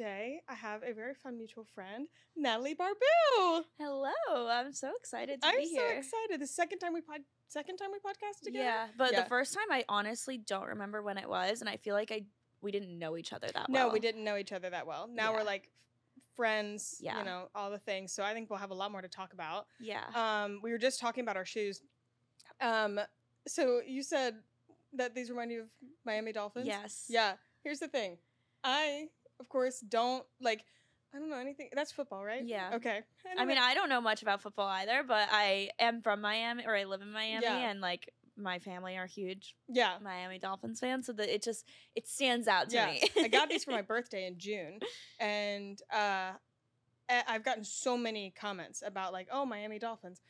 today I have a very fun mutual friend, Natalie Barbu. Hello, I'm so excited to I'm be so here. excited. The second time we pod, second time we podcast together. Yeah, but Yeah. the first time I honestly don't remember when it was, and I feel like I we didn't know each other that well. No, we didn't know each other that well. Now we're like friends. Yeah. You know all the things. So I think we'll have a lot more to talk about. Yeah. Um, we were just talking about our shoes. Um, so you said that these remind you of Miami Dolphins. yes. Yeah. Here's the thing. I, of course, don't like. I don't know anything. That's football, right? Yeah. Okay. I mean, I don't know much about football either, but I am from Miami, or I live in Miami, Yeah. and like my family are huge yeah. Miami Dolphins fans, so that it just it stands out to Yeah. me. I got these for my birthday in June, and uh, I've gotten so many comments about like, oh, Miami Dolphins.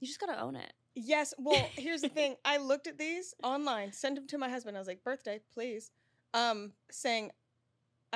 you just gotta own it. Yes. Well, here's the thing. I looked at these online, sent them to my husband. I was like, birthday, please. Um, saying,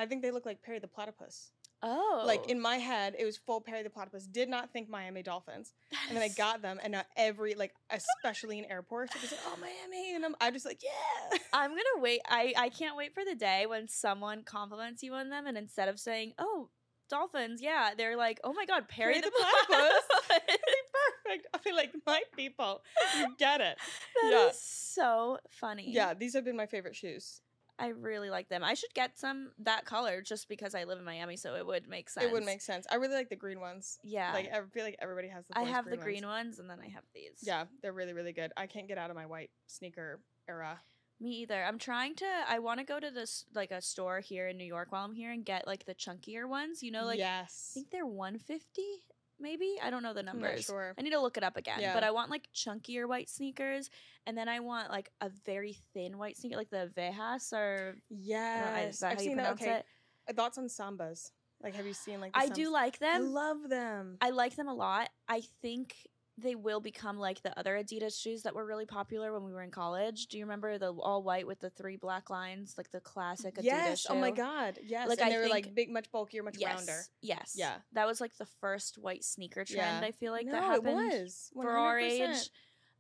I think they look like Perry the Platypus. Oh, Like in my head, it was full Perry the Platypus. Did not think Miami Dolphins. And then I got them, and now every like, especially in airports, it was like, "Oh, Miami," and I'm, I'm just like, "Yeah." I'm gonna wait. I I can't wait for the day when someone compliments you on them, and instead of saying, "Oh, dolphins," yeah, they're like, "Oh my God, Perry, Perry the, the Platypus." platypus." Perfect. I feel like my people, you get it. That Yeah. is so funny. Yeah, these have been my favorite shoes. I really like them. I should get some that color just because I live in Miami, so it would make sense. It would make sense. I really like the green ones. Yeah, Like I feel like everybody has the. I have the green ones. ones, and then I have these. Yeah, they're really really good. I can't get out of my white sneaker era. me either. I'm trying to. I want to go to this like a store here in New York while I'm here and get like the chunkier ones. You know, like yes, I think they're 150 maybe. I don't know the numbers. sure. I need to look it up again. Yeah. But I want like chunkier white sneakers, and then I want like a very thin white sneaker, like the Vejas or I don't know, Yes, is that I've how you seen that. pronounce Okay, it? Thoughts on sambas? Like, have you seen like? The I do like them. I love them. I like them a lot. I think they will become like the other Adidas shoes that were really popular when we were in college. Do you remember the all white with the three black lines, like the classic Adidas yes. Oh my god. Yes. Like, and I they were like think- big, much bulkier, much yes, rounder. Yes. Yeah. That was like the first white sneaker trend. Yeah. I feel like no, that happened it was for our age.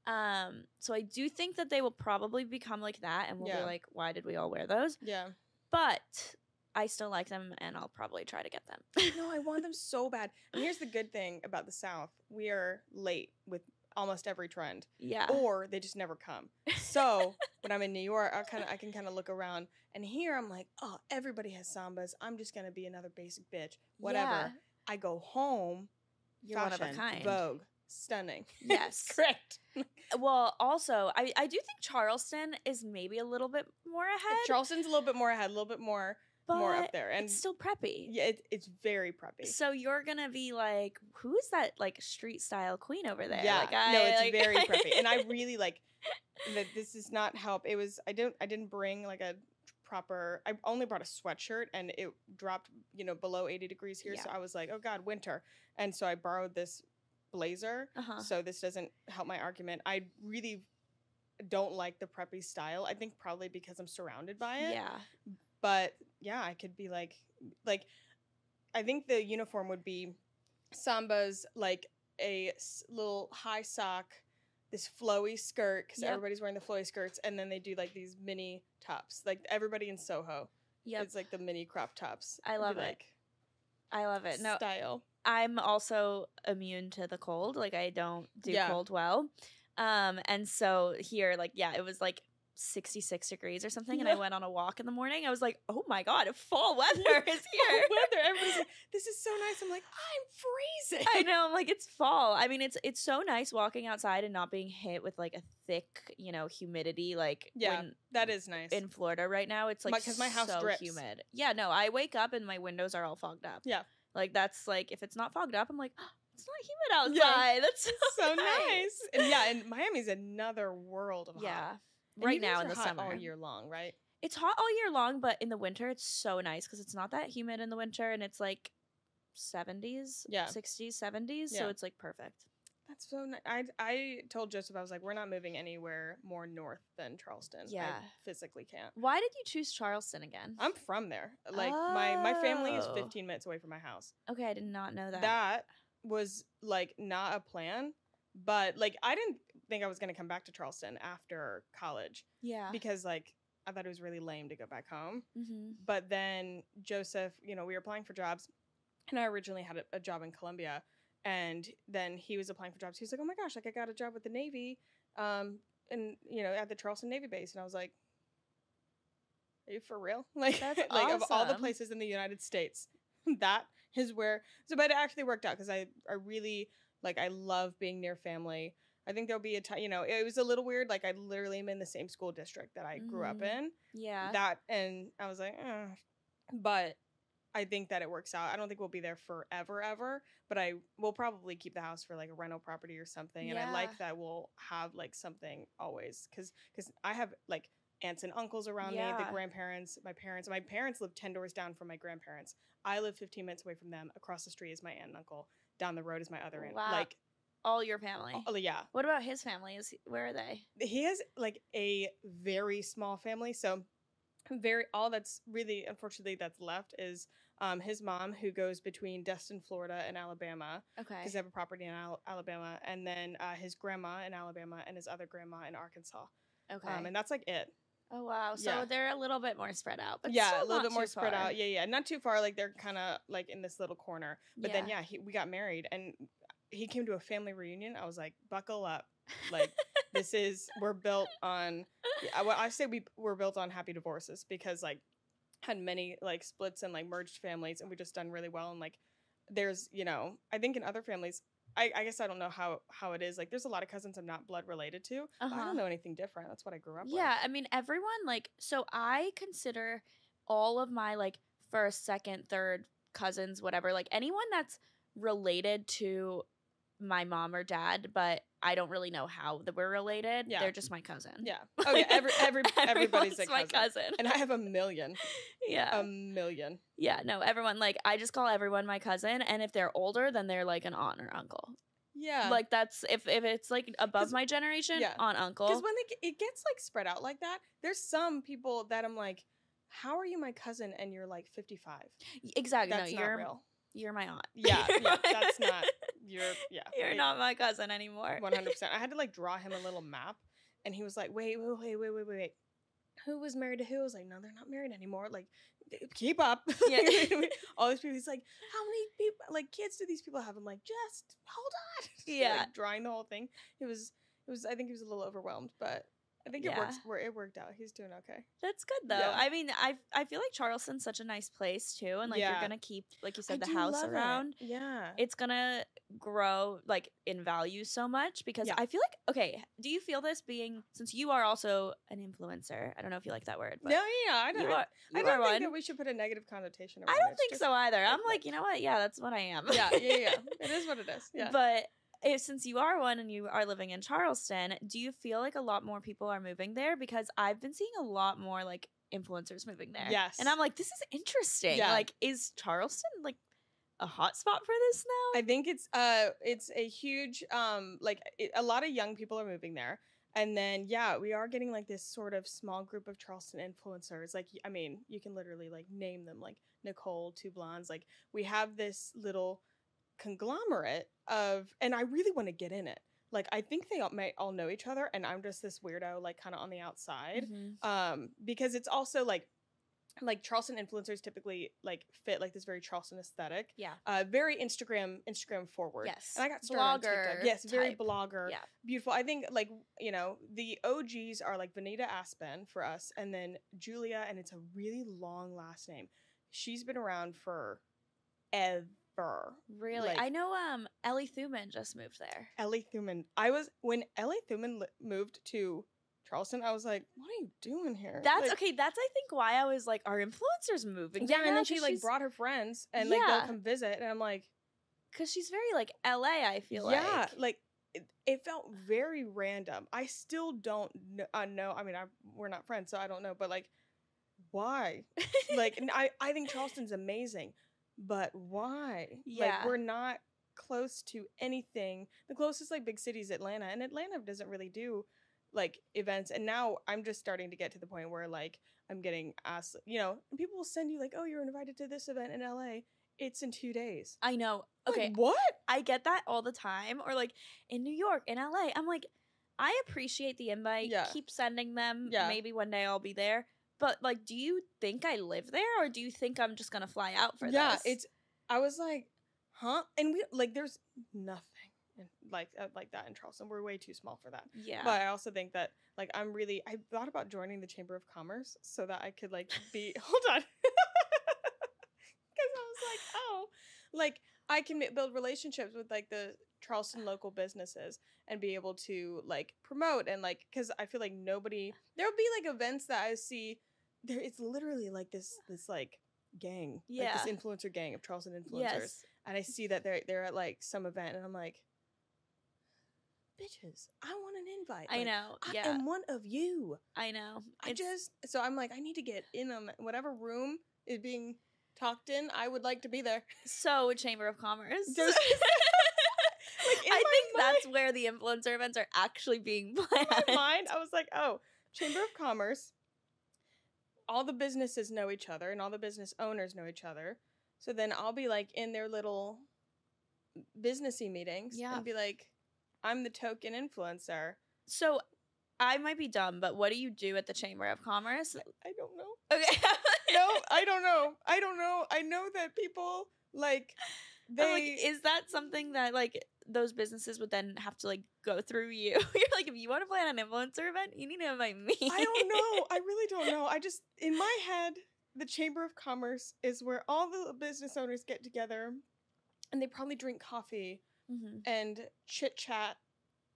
Um, so I do think that they will probably become like that, and we'll Yeah. be like, why did we all wear those? Yeah. But I still like them, and I'll probably try to get them. no, I want them so bad. And here's the good thing about the South: we are late with almost every trend, yeah. or they just never come. So when I'm in New York, I kind of I can kind of look around, and here I'm like, oh, everybody has sambas. I'm just gonna be another basic bitch. Whatever. Yeah. I go home. You're one of a fashion, kind. Vogue, stunning. Yes. correct. Uh, well, also, I, I do think Charleston is maybe a little bit more ahead. Charleston's a little bit more ahead, a little bit more but more up there, and it's still preppy. yeah, it, it's very preppy. So you're gonna be like, who is that like street style queen over there? Yeah, like, no, it's like- very preppy, and I really like that. This does not help. It was I don't I didn't bring like a proper. I only brought a sweatshirt, and it dropped you know below eighty degrees here. So I was like, oh god, winter, and so I borrowed this blazer. uh-huh. So this doesn't help my argument. I really don't like the preppy style. I think probably because I'm surrounded by it. yeah, But yeah, I could be like like I think the uniform would be Samba's like a s- little high sock, this flowy skirt because Yep. everybody's wearing the flowy skirts, and then they do like these mini tops. Like everybody in Soho, yep. it's like the mini crop tops. I love it. Like I love it. No, style. I'm also immune to the cold. Like I don't do Yeah. cold well. Um, and so here, like, yeah, it was like 66 degrees or something, and I went on a walk in the morning. I was like, oh my god, fall weather is here. weather. Everybody's like, this is so nice. I'm like, I'm freezing. I know, I'm like it's fall. I mean, it's it's so nice walking outside and not being hit with like a thick, you know, humidity. Like Yeah, when That is nice. in Florida right now, it's like 'cause my house is so drips. humid. Yeah, no, I wake up and my windows are all fogged up. Yeah. like that's like if it's not fogged up, I'm like ah, it's not humid outside. Yeah. That's so, so nice. And yeah, and Miami's another world of hot. Yeah, And right now in the hot summer, all year long, right? it's hot all year long, but in the winter it's so nice because it's not that humid in the winter and it's like 70s, Yeah. 60s, 70s, so it's like perfect. That's so nice. I I told Joseph I was like, we're not moving anywhere more north than Charleston. I Yeah. physically can't. Why did you choose Charleston again? I'm from there. Like my my family is Oh. 15 minutes away from my house. okay, I did not know that. That was like not a plan, but like I didn't think I was gonna come back to Charleston after college yeah. because like I thought it was really lame to go back home. Mm-hmm. But then Joseph, you know, we were applying for jobs, and I originally had a, a job in Colombia, and then he was applying for jobs. He was like, "Oh my gosh, like I got a job with the Navy, um, and you know, at the Charleston Navy base," and I was like. Are you for real? Like, That's like of all the places in the United States, that is where. So, but it actually worked out because I, I really like. I love being near family. I think there'll be a time. You know, it was a little weird. Like, I literally am in the same school district that I grew up Mhm. in Yeah. that and i was like eh. but i think that it works out i don't think we'll be there forever ever but i will probably keep the house for like a rental property or something and i like that we'll have like something always because because i have like aunts and uncles around me the grandparents my parents my parents live 10 doors down from my grandparents i live 15 minutes away from them across the street is my aunt and uncle down the road is my other aunt Wow. like All your family. oh yeah What about his family? Is he, where are they? he has like a very small family so very all that's really unfortunately that's left is um, his mom who goes between destin florida and alabama Okay. because they have a property in Al- alabama and then uh, his grandma in alabama and his other grandma in arkansas Okay. um, and that's like it oh wow. So yeah. they're a little bit more spread out, but yeah a little bit more spread far. out yeah yeah not too far like they're kind of like in this little corner but then yeah he, we got married and he came to a family reunion i was like buckle up. Like this is we're built on yeah, I- well, I say we we're built on happy divorces because like had many like splits and like merged families and we just done really well and like there's you know I think in other families I, I guess I don't know how how it is like there's a lot of cousins I'm not blood related to but I Uh-huh. don't know anything different. That's what I grew up Yeah, I mean everyone like so I consider all of my like first, second, third cousins, whatever, like anyone that's related to my mom or dad, but I don't really know how that we're related. Yeah. They're just my cousin. yeah oh yeah every, every everybody's a Everyone's my cousin. cousin. and I have a million yeah. a million yeah, no, everyone like I just call everyone my cousin and if they're older then they're like an aunt or uncle. yeah Like that's if if it's like above my generation, yeah. aunt uncle. Because when they, it gets like spread out like that, there's some people that I'm like, how are you my cousin and you're like 55? exactly. That's no, not you're real. You're my aunt. Yeah, yeah, that's not. You're yeah. You're not my cousin anymore. 100%. I had to like draw him a little map, and he was like, wait, wait, wait, wait, wait, wait, wait. Who was married to who? I was like, no, they're not married anymore. Like, keep up. Yeah. All these people. He's like, how many people, like kids, do these people have? I'm like, just hold on. Yeah. like, drawing the whole thing. It was, it was. I think he was a little overwhelmed, but I think it works. It worked out. He's doing okay. That's good though. Yeah. I mean, I I feel like Charleston's such a nice place too, and like Yeah. you're gonna keep, like you I said, the house love it. around. Yeah. It's gonna grow like in value so much because Yeah. I feel like okay. Do you feel this being since you are also an influencer? I don't know if you like that word, but no, yeah, I don't. you I, are. I You don't are think one. that we should put a negative connotation. I don't it. Think so either. I'm like, you know what? Yeah, that's what I am. Yeah, yeah, yeah. It is what it is. Yeah. But if, since you are one and you are living in Charleston, do you feel like a lot more people are moving there? Because I've been seeing a lot more like influencers moving there. Yes. And I'm like, this is interesting. Yeah. Like, is Charleston like a hot spot for this now? I think it's uh it's a huge um like it, a lot of young people are moving there. And then yeah, we are getting like this sort of small group of Charleston influencers. Like I mean, you can literally like name them like Nicole, Two Blondes. Like we have this little conglomerate of and I really want to get in it. Like I think they all may all know each other and I'm just this weirdo like kind of on the outside. Mhm. um because it's also like like charleston influencers typically like fit like this very charleston aesthetic Yeah. uh very instagram instagram forward Yes. and i got started on TikTok. Blogger yes very blogger Yeah. beautiful i think like you know the og's are like vanita aspen for us and then julia and it's a really long last name she's been around for ever Really? like- I know um Ellie Thumann just moved there. ellie thumann i was when ellie thumann li- moved to charleston i was like what are you doing here That's Like, okay. That's I think why I was like, are influencers moving? Yeah, and then she like brought her friends and like they'll come visit, and I'm like, because she's very like LA. I feel yeah, like yeah, like it, it felt very random. I still don't know. Uh, know. I mean, I we're not friends, so I don't know. But like, why? like, I I think Charleston's amazing, but why? Yeah. like, we're not close to anything. The closest like big city is Atlanta, and Atlanta doesn't really do like events. And now I'm just starting to get to the point where like I'm getting asked, you know, and people will send you like, oh, you're invited to this event in LA. It's in two days. I know. Like, Okay, what? I get that all the time. Or like in New York, in LA, I'm like, I appreciate the invite. Yeah. Keep sending them. Yeah. Maybe one day I'll be there. But like, do you think I live there, or do you think I'm just gonna fly out for yeah, this? it's. I was like, huh? And we like, there's nothing in, like uh, like that in Charleston. We're way too small for that. yeah. But I also think that like I'm really. I thought about joining the Chamber of Commerce so that I could like be. hold on. Because I was like, oh, like I can build relationships with like the Charleston local businesses and be able to like promote and like because I feel like nobody there'll be like events that I see there it's literally like this this like gang like Yeah. this influencer gang of Charleston influencers yes. and I see that they're they're at like some event and I'm like bitches I want an invite I Like, know. I am one of you I know. I It's- just so I'm like I need to get in um whatever room is being talked in I would like to be there so Chamber of Commerce. Like, I think mind- that's where the influencer events are actually being planned. in my mind, I was like, oh, Chamber of Commerce. All the businesses know each other and all the business owners know each other. So then I'll be like in their little businessy meetings Yeah. and be like, I'm the token influencer. So I might be dumb, but what do you do at the Chamber of Commerce? I don't know. Okay. No, I don't know. I don't know. I know that people like they like, is that something that like those businesses would then have to like go through you? You're like, if you want to plan an influencer event, you need to invite me. I don't know. I really don't know. I just in my head, the Chamber of Commerce is where all the business owners get together and they probably drink coffee Mhm. and chit chat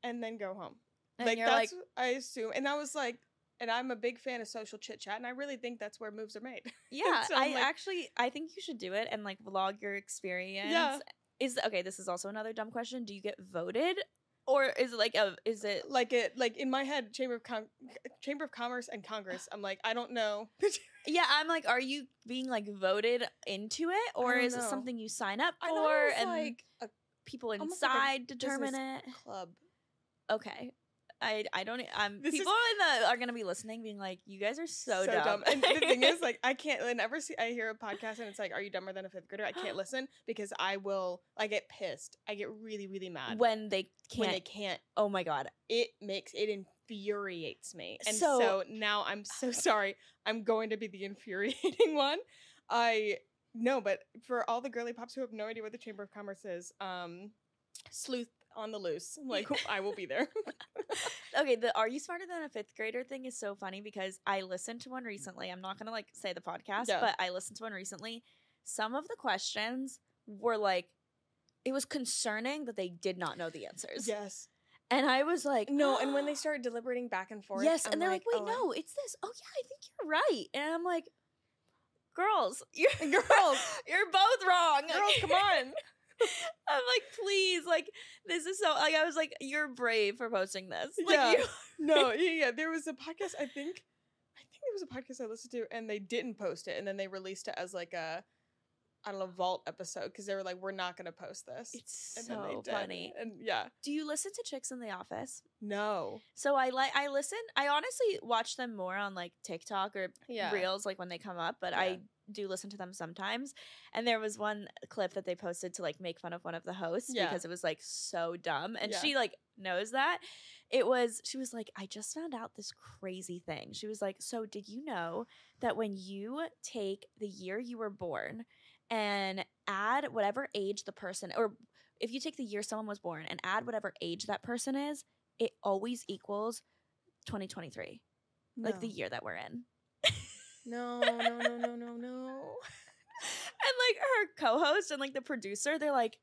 and then go home. And like that's like, I assume. And that was like and I'm a big fan of social chit chat and I really think that's where moves are made. yeah, so I like- actually I think you should do it and like vlog your experience. Yeah. Is okay, this is also another dumb question. Do you get voted? Or is it like a is it like it like in my head Chamber of Com- Chamber of Commerce and Congress. I'm like I don't know. Yeah, I'm like, are you being like voted into it, or is it something you sign up for and like a people almost like inside determine it? club. Okay, I I don't. Um, This is- people in the are gonna be listening, being like, you guys are so, dumb. And the thing is, like, I can't. Whenever see, I hear a podcast and it's like, "Are you dumber than a fifth grader?" I can't listen because I will. I get pissed. I get really, really mad when they can't. when they can't. oh my god. It makes it infuriates me, and So- so, now I'm so sorry. I'm going to be the infuriating one. I no, but for all the girly pops who have no idea what the Chamber of Commerce is, um, sleuth on the loose. Like, I will be there. Okay, the "Are you smarter than a fifth grader?" thing is so funny because I listened to one recently. I'm not gonna like say the podcast, Yeah. but I listened to one recently. Some of the questions were like, it was concerning that they did not know the answers. yes. And I was like, No, and when they start deliberating back and forth, yes, I'm and they're like, wait, oh, no, it's this. Oh yeah, I think you're right. And I'm like, girls, you're Girls. you're both wrong. girls, come on. I'm like, please, like this is so. Like I was like, you're brave for posting this. Like, Yeah. you- no, yeah, yeah. There was a podcast. I think, I think there was a podcast I listened to, and they didn't post it, and then they released it as like a, I don't know, vault episode because they were like, we're not gonna post this. it's and so funny. And yeah, Do you listen to Chicks in the Office? no, So I like I listen. I honestly watch them more on like TikTok or Yeah. Reels, like when they come up. But Yeah. I do listen to them sometimes. And there was one clip that they posted to like make fun of one of the hosts Yeah. because it was like so dumb, and Yeah. she like knows that. It was she was like, I just found out this crazy thing. She was like, so did you know that when you take the year you were born and add whatever age the person or if you take the year someone was born and add whatever age that person is, it always equals 2023, like the year that we're in. No, no, no, no, no, no. And like her co-host and like the producer, they're like,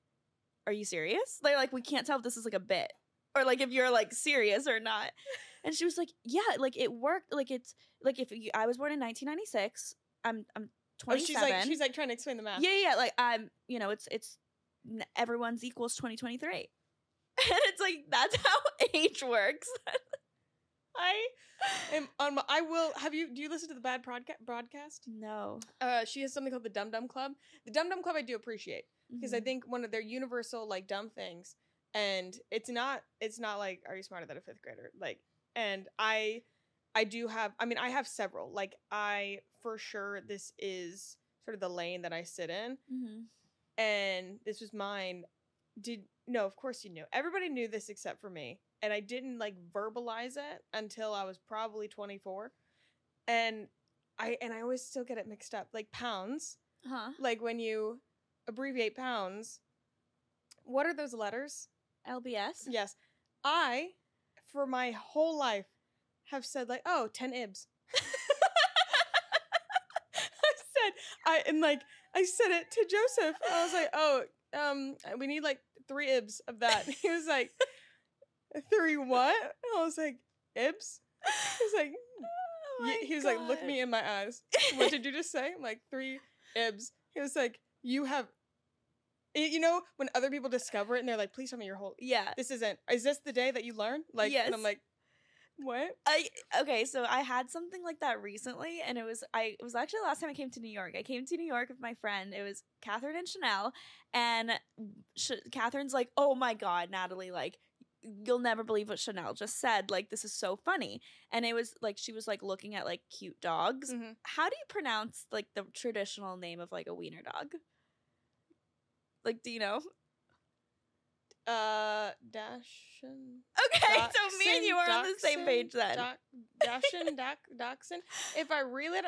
"Are you serious?" They're like, "We can't tell if this is like a bit or like if you're like serious or not." And she was like, "Yeah, like it worked. Like it's like if you, I was born in 1996, I'm I'm Oh, she's like, she's like trying to explain the math. yeah, yeah, yeah, like I'm, you know, it's it's everyone's equals 2023." And it's like that's how age works. I am on. My, I will have you. Do you listen to the Bad Broadca- broadcast? No, Uh, she has something called the Dum Dum Club. The Dum Dum Club I do appreciate. because I Mhm. think one of their universal like dumb things, and it's not it's not like are you smarter than a fifth grader like, and I I do have I mean I have several like I for sure this is sort of the lane that I sit in, Mhm. and this was mine. Did no, of course you knew. Everybody knew this except for me, and I didn't like verbalize it until I was probably twenty four, and I and I always still get it mixed up. Like pounds, Huh? like when you abbreviate pounds. What are those letters? LBS. Yes. I, for my whole life, have said like, oh, 10 ibs. I said I and like I said it to Joseph. I was like, oh, um, we need like three ibs of that. He was like, three what? I was like, ibs? He was like, Oh he was like, look me in my eyes. What did you just say? I'm like, three ibs. He was like, you have, you know, when other people discover it and they're like, please tell me your whole yeah. this isn't is this the day that you learn like and i'm like what I okay, so I had something like that recently, and it was I it was actually the last time I came to New York. I came to New York with my friend. It was Catherine and Chanel, and Sh- Catherine's like, "Oh my god, Natalie, like." You'll never believe what Chanel just said. Like, this is so funny. And it was like, she was like looking at like cute dogs. Mhm. How do you pronounce like the traditional name of like a wiener dog? Like, do you know? uh dashin Okay, so me and you are on the same page then. Doc, dashin doc dachshund if i really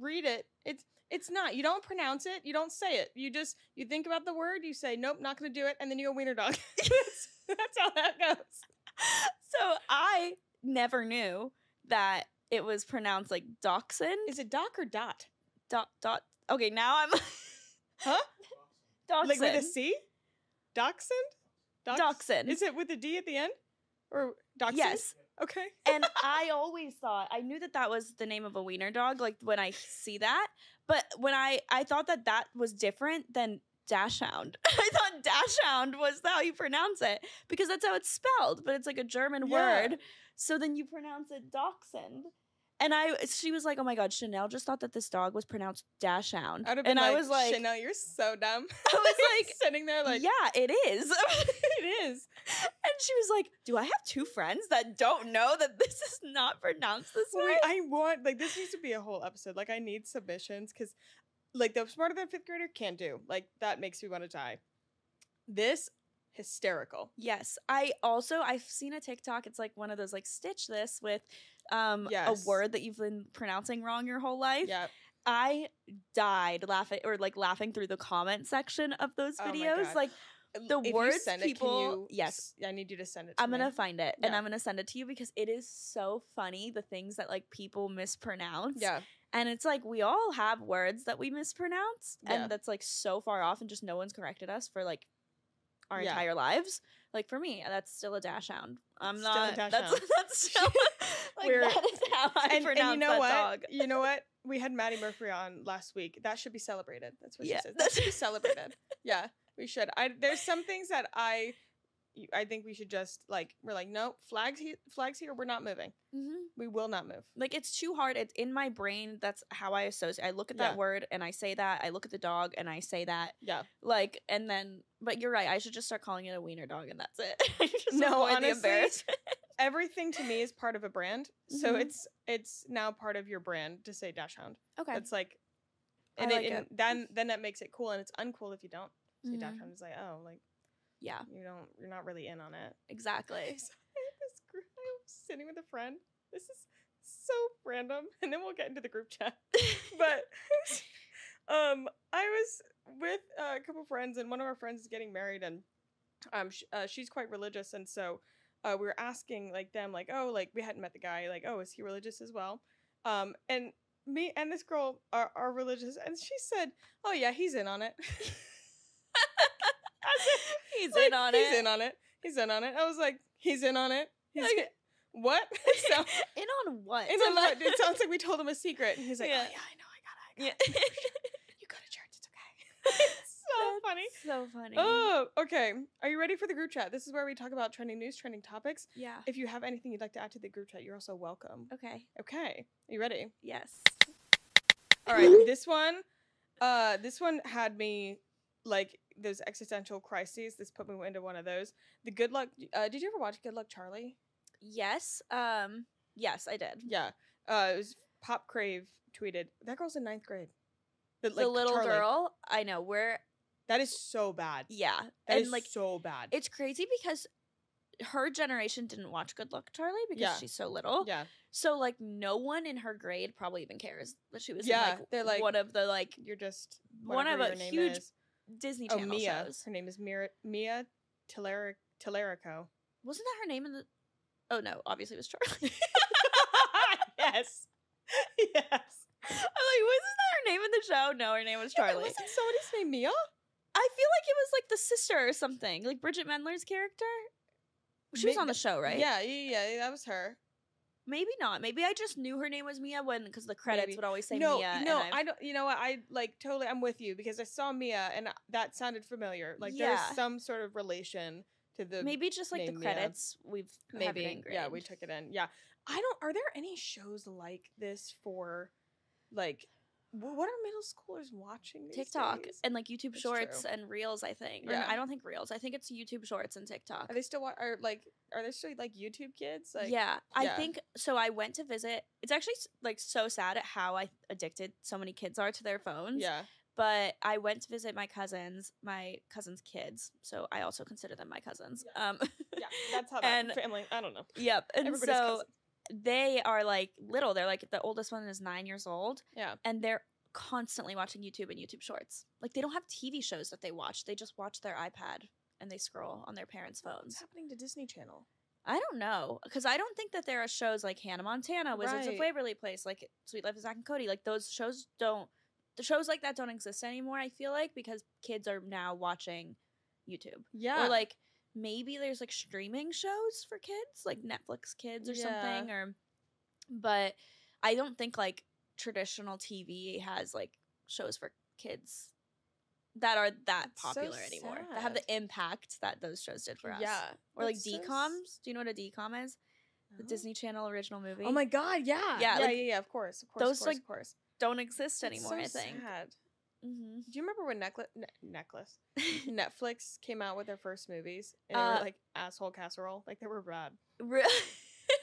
read it it's it's not you don't pronounce it you don't say it you just you think about the word you say nope not gonna do it and then you go wiener dog that's how that goes So I never knew that it was pronounced like dachshund. is it doc or dot dot dot. Okay, now I'm Huh? dachshund. like with a c dachshund Dachs- Dachshund. is it with a d at the end or dachshund Yes, okay and I always thought I knew that that was the name of a wiener dog. Like when I see that, but when I I thought that that was different than dachshund. I thought dachshund was how you pronounce it because that's how it's spelled, but it's like a German Yeah. word. So then you pronounce it dachshund. And I, she was like, "Oh my god, Chanel just thought that this dog was pronounced dachshund," I'd have been and like, I was like, Chanel, you're so dumb. I was like, sitting there like, "Yeah, it is." it is. And she was like, "Do I have two friends that don't know that this is not pronounced this way?" Wait, I want like this needs to be a whole episode. Like I need submissions because like the smarter than fifth grader can't do. Like that makes me want to die. This hysterical. yes, I also I've seen a TikTok. It's like one of those like stitch this with um Yes. a word that you've been pronouncing wrong your whole life. Yeah. I died laughing or like laughing through the comment section of those Oh videos. God. like Um, the If you words send it, people- you, yes. I need you to send it. To I'm me. gonna find it and I'm gonna send it to you because it is so funny the things that like people mispronounce. Yeah. And it's like we all have words that we mispronounce Yeah. and that's like so far off and just no one's corrected us for like our Yeah. entire lives. Like for me, that's still a dash hound. I'm Still a not dash that's hound. that's still like We're- that is how I And, pronounce and you know that what? dog. You know what? We had Maddie Murphy on last week. That should be celebrated. That's what Yeah, she says. That should be celebrated. yeah, we should. I there's some things that I I think we should just like we're like nope flags he- flags here we're not moving. Mhm. We will not move. Like it's too hard. It's in my brain. That's how I associate. I look at Yeah. that word and I say that. I look at the dog and I say that. Yeah. Like and then, but you're right. I should just start calling it a wiener dog and that's it. I should just No, honestly. Everything to me is part of a brand, so Mhm. it's it's now part of your brand to say dash hound. Okay. It's like, and, like it, and it. then then that makes it cool, and it's uncool if you don't Mhm. hound. It's like oh like Yeah, you don't you're not really in on it. exactly. So this group, I was sitting with a friend. This is so random, and then we'll get into the group chat. But um, I was with a couple friends, and one of our friends is getting married, and um, sh- uh, she's quite religious, and so uh, we were asking like them, like, oh, like we hadn't met the guy, like, oh, is he religious as well? Um, and me and this girl are, are religious, and she said, oh yeah, he's in on it. If- he's like, in on he's it. He's in on it. He's in on it. I was like, he's in on it. He's Like- what? so, in on what? in on what? It sounds like we told him a secret. And he's like, Yeah. oh yeah, I know, I got it. I got Yeah. it. you go to church. It's okay. it's so funny. so funny. Oh, okay. Are you ready for the group chat? This is where we talk about trending news, trending topics. yeah. If you have anything you'd like to add to the group chat, you're also welcome. Okay. Okay. Are you ready? Yes. All right. This one, uh, this one had me like those existential crises. This put me into one of those. The Good Luck. Uh, did you ever watch Good Luck Charlie? Yes. Um. Yes, I did. Yeah. Uh, it was Pop Crave tweeted that girl's in ninth grade. The, the little Charlie. girl. I know. We're That is so bad. yeah, That and is like so bad. it's crazy because her generation didn't watch Good Luck Charlie because Yeah. she's so little. Yeah. So like no one in her grade probably even cares that she was Yeah, in like, they're like- one of the like You're just One of a huge is. Disney Oh, Channel Mia. shows. Her name is Mia Mia Tilleric Talerico. Wasn't that her name in the Oh no, obviously it was Charlie. yes. yes. I'm like, wasn't that her name in the show? No, her name was Yeah, Charlie. Wasn't somebody's name Mia? I feel like it was like the sister or something, like Bridgit Mendler's character. She was on the show, right? Yeah, yeah, yeah. That was her. Maybe not. Maybe I just knew her name was Mia when because the credits Maybe. would always say no, Mia. no, and I've- don't. You know what? I like totally. I'm with you because I saw Mia and that sounded familiar. Like Yeah. there's some sort of relation to the maybe just like the name Mia. credits we've maybe. Yeah, we took it in. Yeah, I don't. Are there any shows like this for, like, what are middle schoolers watching? These TikTok days? and like YouTube That's Shorts true. and Reels. I think. Or Yeah. I don't think Reels. I think it's YouTube Shorts and TikTok. Are they still wa- are like are there still like YouTube kids? Like yeah, I yeah. think so. I went to visit. It's actually like so sad at how I addicted so many kids are to their phones. yeah. but I went to visit my cousins, my cousins' kids. So I also consider them my cousins. Um, Yeah, that's how that And- family. I don't know. yep. And Everybody's so cousin. They are like little. They're like the oldest one is nine years old, Yeah. and they're constantly watching YouTube and YouTube Shorts. Like they don't have TV shows that they watch. They just watch their iPad and they scroll on their parents' phones. What's happening to Disney Channel? I don't know because I don't think that there are shows like Hannah Montana, Wizards of Right. Waverly Place, like Sweet Life of Zack and Cody. Like those shows don't. The shows like that don't exist anymore. I feel like because kids are now watching YouTube Yeah. or like maybe there's like streaming shows for kids, like Netflix Kids or Yeah. something. Or, but I don't think like traditional TV has like shows for kids that are that It's so popular anymore. That have the impact that those shows did for us. Yeah. Or like That's so DComs. Do you know what a DCom is? The Disney Channel original movie. Oh my god, yeah. Yeah, Yeah, like, yeah, yeah, of course. Of course. those, of course, like, of course. don't exist anymore. so I think. sad. Mm-hmm. Do you remember when necklace ne- necklace Netflix came out with their first movies and they Uh, were like asshole casserole? Like they were bad. Re-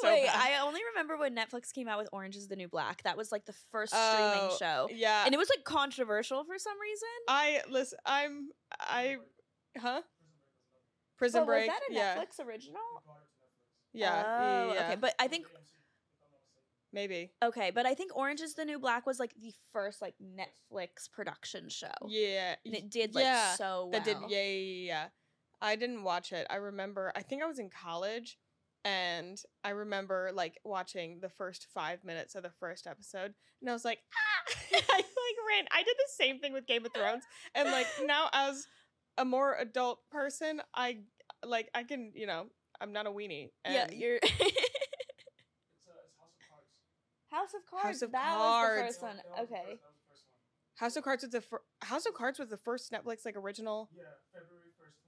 So Wait, bad. I only remember when Netflix came out with Orange is the New Black. That was like the first streaming Oh, show. Yeah. And it was like controversial for some reason. I listen. I'm. I. Huh. Prison But Break. Was that a yeah. Netflix original? Yeah. yeah, Oh, yeah, yeah. Okay, but I think maybe. okay, but I think Orange is the New Black was like the first like Netflix production show. Yeah. And it did like yeah, so well. That did. Yeah, yeah, yeah. I didn't watch it. I remember. I think I was in college, and I remember like watching the first five minutes of the first episode, and I was like, ah! I like ran. I did the same thing with Game of Thrones, and like now as a more adult person, I like I can you know I'm not a weenie. And Yeah, you're House of Cards. House of that was Cards. the first one. Okay. House of Cards was the fir- House of Cards was the first Netflix like original. Yeah, February 1st,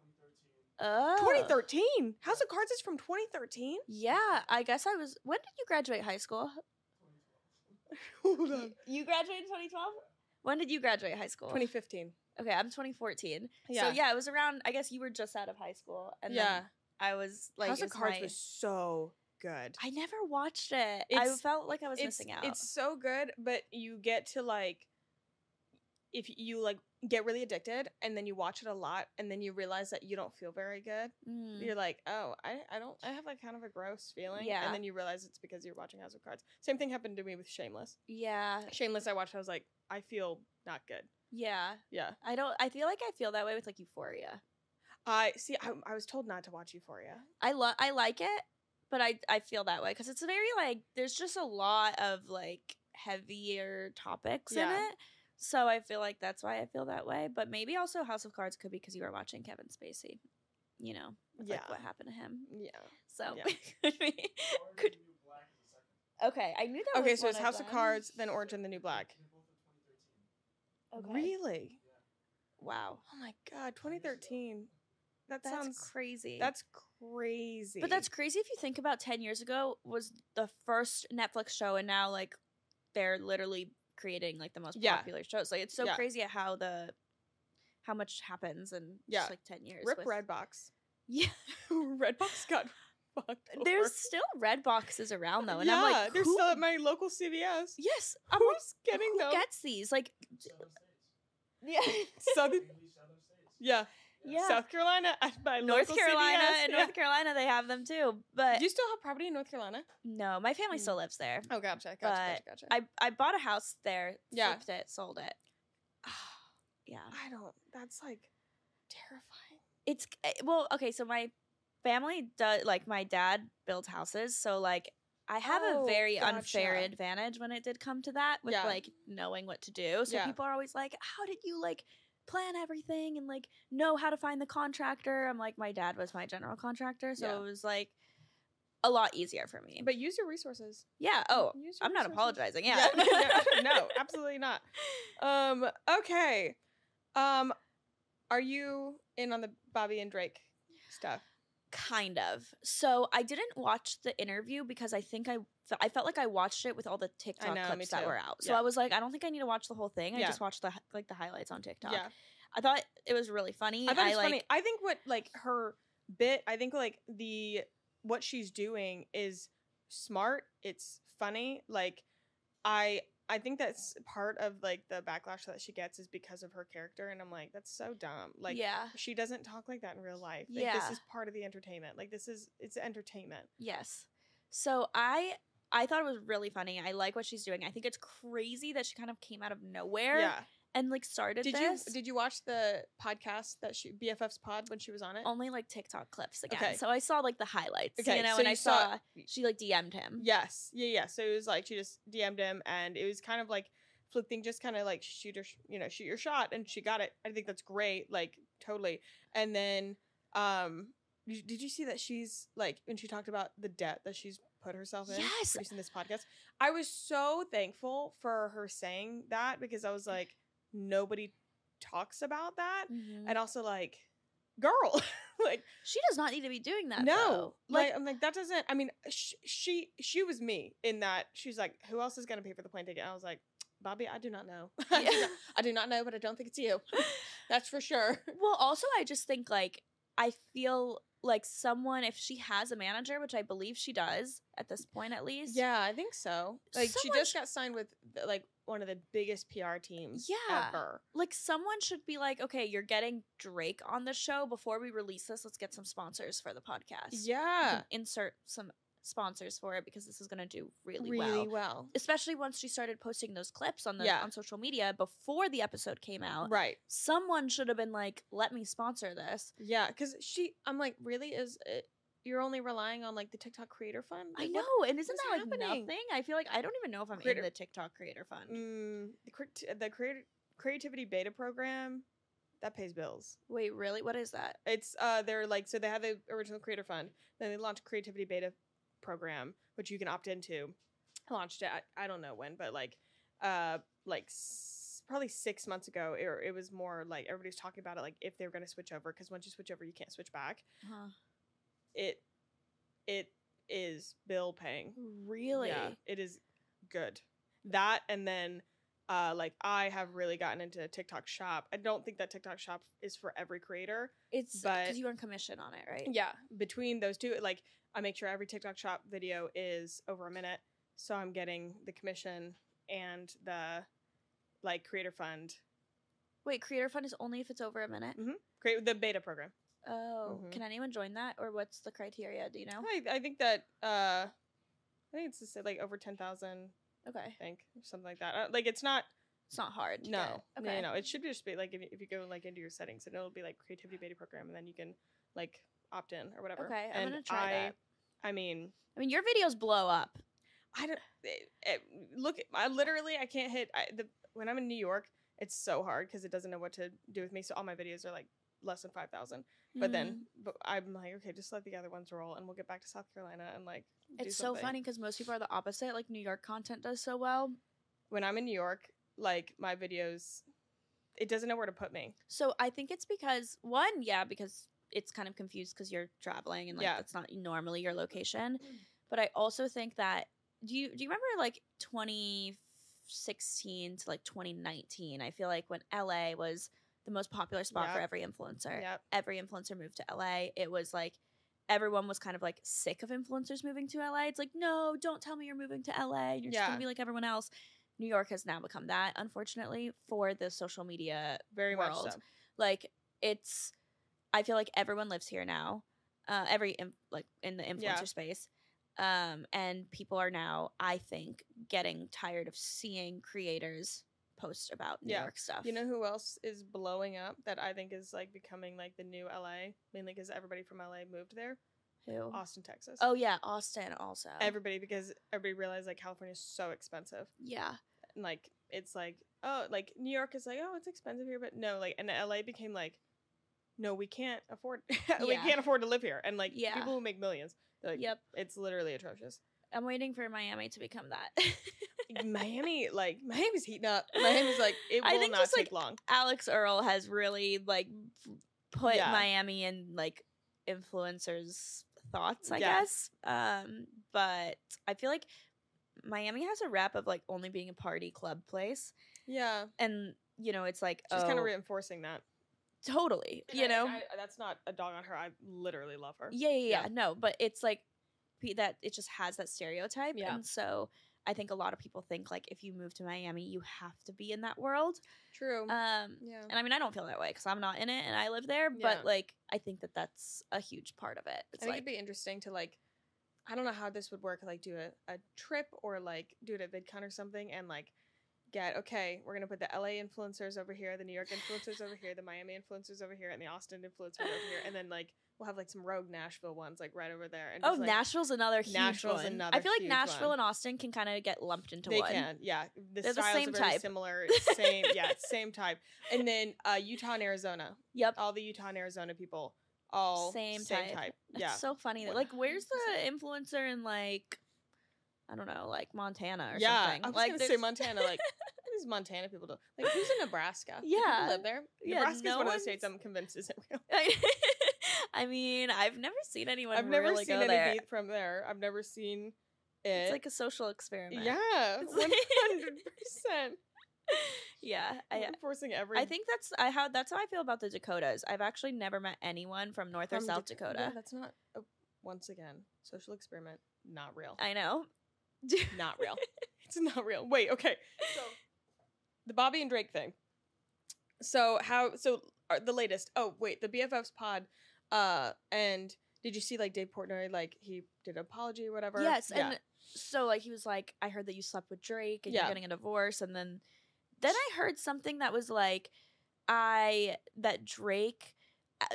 2013. Oh. 2013. House of Cards is from 2013. Yeah, I guess I was. When did you graduate high school? Hold on. You graduated in 2012. When did you graduate high school? 2015. Okay, I'm 2014. Yeah. So yeah, it was around. I guess you were just out of high school, and yeah. then I was like, House of it's Cards my- was so good. I never watched it. I felt like I was missing out. it's so good, but you get to like if you like get really addicted and then you watch it a lot and then you realize that you don't feel very good. Mm. You're like, "Oh, I I don't I have like kind of a gross feeling." Yeah. And then you realize it's because you're watching House of Cards. Same thing happened to me with Shameless. yeah, Shameless I watched I was like, I feel not good. yeah. Yeah. I don't. I feel like I feel that way with like Euphoria. I see I, I was told not to watch Euphoria. I love. I like it, but I I feel that way because it's very like. There's just a lot of like heavier topics in it. So I feel like that's why I feel that way. But maybe also House of Cards could be because you were watching Kevin Spacey. You know, with, like Yeah. what happened to him. Yeah. So Yeah. could be. Could- Okay, I knew that. Okay, so it's House of. Cards, then Orange and the New Black. Okay. Really? Wow, Oh my god, 2013. That that's sounds crazy. That's crazy. But that's crazy if you think about 10 years ago was the first Netflix show and now like they're literally creating like the most Yeah. popular shows. Like it's so Yeah. crazy at how the how much happens in Yeah. just like 10 years. Rip with- Redbox. Yeah. Redbox got fucked. over. There's still red boxes around though and yeah, I'm like they're who, still at my local CVS. Yes, I'm like Who's getting who them? gets these? Like Southern states. yeah. Southern. Southern states. Yeah, Yeah. South Carolina, my North Carolina CVS. and Yeah. North Carolina they have them too. But Do you still have property in North Carolina? no, my family Mm. still lives there. Oh, gotcha, gotcha, gotcha, gotcha. I I bought a house there, Yeah. flipped it, sold it. Yeah. I don't. That's like terrifying. It's eh, well, okay, so my family does like my dad builds houses, so like I have Oh, a very unfair advantage when it did come to that with Yeah. like knowing what to do. So Yeah. people are always like, "How did you like plan everything and like know how to find the contractor?" I'm like, my dad was my general contractor, so Yeah. it was like a lot easier for me. But use your resources. yeah, oh, I'm not resources. apologizing. Yeah. no, no, absolutely not. Um. Okay. Um. Are you in on the Bobbi and Drake stuff? Kind of. So I didn't watch the interview because I think i i felt like I watched it with all the TikTok know, clips that were out. So Yeah. I was like, I don't think I need to watch the whole thing. I Yeah. just watched the like the highlights on TikTok. Yeah. I thought it was really funny. I thought it's like, funny. I think what like her bit. I think like the what she's doing is smart. It's funny. Like I I think that's part of like the backlash that she gets is because of her character, and I'm like, that's so dumb. Like yeah, she doesn't talk like that in real life. Like, Yeah. this is part of the entertainment. Like this is it's entertainment. yes. So I I thought it was really funny. I like what she's doing. I think it's crazy that she kind of came out of nowhere Yeah. And like started Did this. you did you watch the podcast that she BFF's pod when she was on it? only like TikTok clips again. Okay. So I saw like the highlights, Okay, you know, so and you I saw- saw she like DM'd him. Yes. Yeah, yeah. So it was like she just DM'd him and it was kind of like flipping just kind of like shoot her, you know, shoot your shot and she got it. I think that's great, like totally. And then um did did you see that she's like when she talked about the debt that she's put herself in Yes. producing this podcast? I was so thankful for her saying that because I was like nobody talks about that Mhm. and also like girl like She does not need to be doing that. no though. like i'm like that doesn't i mean sh- she she was me in that she's like who else is going to pay for the plane ticket i was like bobbi i do not know I, do Yeah. not, I do not know but i don't think it's you that's for sure Well, also, I just think like I feel like someone, if she has a manager, which I believe she does at this point at least. yeah i think so like she just sh- got signed with like one of the biggest pr teams Yeah. ever Like someone should be like, okay, you're getting Drake on the show. Before we release this, let's get some sponsors for the podcast. Yeah insert some sponsors for it because this is going to do really, really well. well, Especially once she started posting those clips on the Yeah. on social media before the episode came out. right Someone should have been like, "Let me sponsor this." yeah because she i'm like really is it you're only relying on like the tiktok creator fund I know, what- and isn't that like happening? nothing? I feel like I don't even know if I'm Creator- in the TikTok Creator Fund. Mm, the the creator creativity beta program that pays bills. Wait, really? What is that? It's uh they're like so they have the original creator fund, then they launched creativity beta program which you can opt into. I launched it I, I don't know when, but like uh like s- probably 6 months ago it, it was more like everybody's talking about it like if they're going to switch over cuz once you switch over you can't switch back. Huh. It it is bill paying. Really? Yeah, it is good. That and then uh like I have really gotten into TikTok shop. I don't think that TikTok shop is for every creator. It's because you earn commission on it, right? Yeah, between those two like I make sure every TikTok shop video is over a minute so I'm getting the commission and the like creator fund Wait, Creator Fund is only if it's over a minute. Mm-hmm. Create the beta program. Oh, Mhm. can anyone join that, or what's the criteria? Do you know? I, I think that uh I think it's just like over 10,000 Okay, I think something like that. Uh, like it's not it's not hard. No, get. no, Okay. no, no. It should just be like if, if you go like into your settings, and it'll be like creativity beta program, and then you can like opt in or whatever. Okay, I'm and gonna try I, that. I mean, I mean, your videos blow up. I don't it, it, look. I literally I can't hit I, the when I'm in New York. It's so hard because it doesn't know what to do with me. So all my videos are like less than five thousand. But then, mm-hmm. but I'm like, okay, just let the other ones roll, and we'll get back to South Carolina and like. do it's so something. funny because most people are the opposite. Like New York content does so well. when I'm in New York. Like my videos, it doesn't know where to put me. So I think it's because one, yeah, because it's kind of confused because you're traveling and like Yeah. that's not normally your location. Mm. But I also think that do you do you remember like 2016 to like 2019? I feel like when LA was the most popular spot for every influencer. Yep. Every influencer moved to LA. It was like everyone was kind of like sick of influencers moving to LA. It's like, no, don't tell me you're moving to LA. You're just gonna be like everyone else. New York has now become that, unfortunately, for the social media Very world. much so. like it's I feel like everyone lives here now. Uh, every im- like in the influencer Yeah. space. Um, and people are now, I think, getting tired of seeing creators post about New Yeah. York stuff. You know who else is blowing up that I think is like becoming like the new LA, mainly because everybody from LA moved there, who? Austin, Texas. Oh yeah, Austin also. everybody because everybody realized like California is so expensive, yeah. and like it's like oh like New York is like oh it's expensive here, but no like and LA became like no we can't afford we Yeah. can't afford to live here, and like Yeah. people who make millions, like Yep. it's literally atrocious. I'm waiting for Miami to become that. Miami like Miami's heating up. Miami's like it I will think not just, take like, long. Alix Earle has really like put Yeah. Miami in like influencers' thoughts, I Yeah. guess. Um, but I feel like Miami has a rap of like only being a party club place, Yeah, and you know it's like she's oh, kind of reinforcing that. totally, And you I- know, I- that's not a dog on her. I literally love her. yeah, yeah, yeah, Yeah. no, but it's like that it just has that stereotype, Yeah. and so. I think a lot of people think like if you move to Miami, you have to be in that world. True. Um, yeah. And I mean, I don't feel that way because I'm not in it and I live there. Yeah. But like, I think that that's a huge part of it. I think like, it'd be interesting to like, I don't know how this would work. Like, do a, a trip or like do it at VidCon or something, and like get okay. We're gonna put the LA influencers over here, the New York influencers over here, the Miami influencers over here, and the Austin influencers over here, and then like we'll have like some rogue Nashville ones like right over there. And oh, just, like, Nashville's another huge Nashville's one. I feel like Nashville one. and Austin can kind of get lumped into They one. can, yeah. The They're the same are very type. similar, same, yeah, same type. And then uh, Utah and Arizona, Yep. all the Utah and Arizona people, all Same same, type. type. It's Yeah, so funny that like, where's the influencer in like, I don't know, like Montana or yeah. something? I was like, gonna say Montana. Like these Montana people do. Like who's in Nebraska? Yeah. live there. Yeah, Nebraska's no one of the states I'm convinced isn't real. I mean, I've never seen anyone I've never really seen go any there. from there. I've never seen it. It's like a social experiment. yeah, It's one hundred percent. yeah. I, Enforcing every. I think that's I how that's how I feel about the Dakotas. I've actually never met anyone from North or South Dak- Dakota. Yeah, that's not. oh, once again, social experiment, not real. I know. not real. it's not real. Wait, okay. So the Bobbi and Drake thing. So how? So uh, the latest. Oh wait, the BFFs pod. Uh, and did you see like Dave Portnoy? Like he did an apology or whatever. Yes, Yeah. and so like he was like, I heard that you slept with Drake and Yeah. you're getting a divorce, and then then I heard something that was like, I that Drake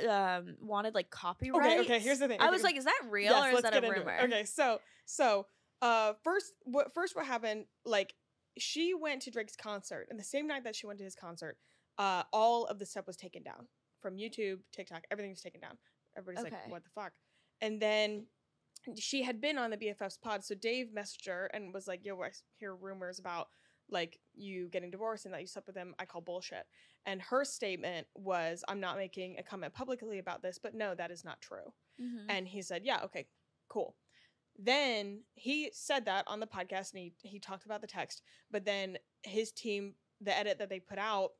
um wanted like copyright. okay. Okay. Here's the thing. I Okay, was like, is that real yes, or is let's that a rumor? it. Okay. So so uh first what first what happened like she went to Drake's concert and the same night that she went to his concert, uh all of the stuff was taken down from YouTube, TikTok, everything was taken down. Everybody's Okay. like, what the fuck? And then she had been on the BFFs pod, so Dave messaged her and was like, "Yo, I hear rumors about like you getting divorced and that you slept with him. I call bullshit." And her statement was, "I'm not making a comment publicly about this, but no, that is not true." Mhm. And he said, "Yeah, okay, cool." Then he said that on the podcast and he he talked about the text, but then his team, the edit that they put out,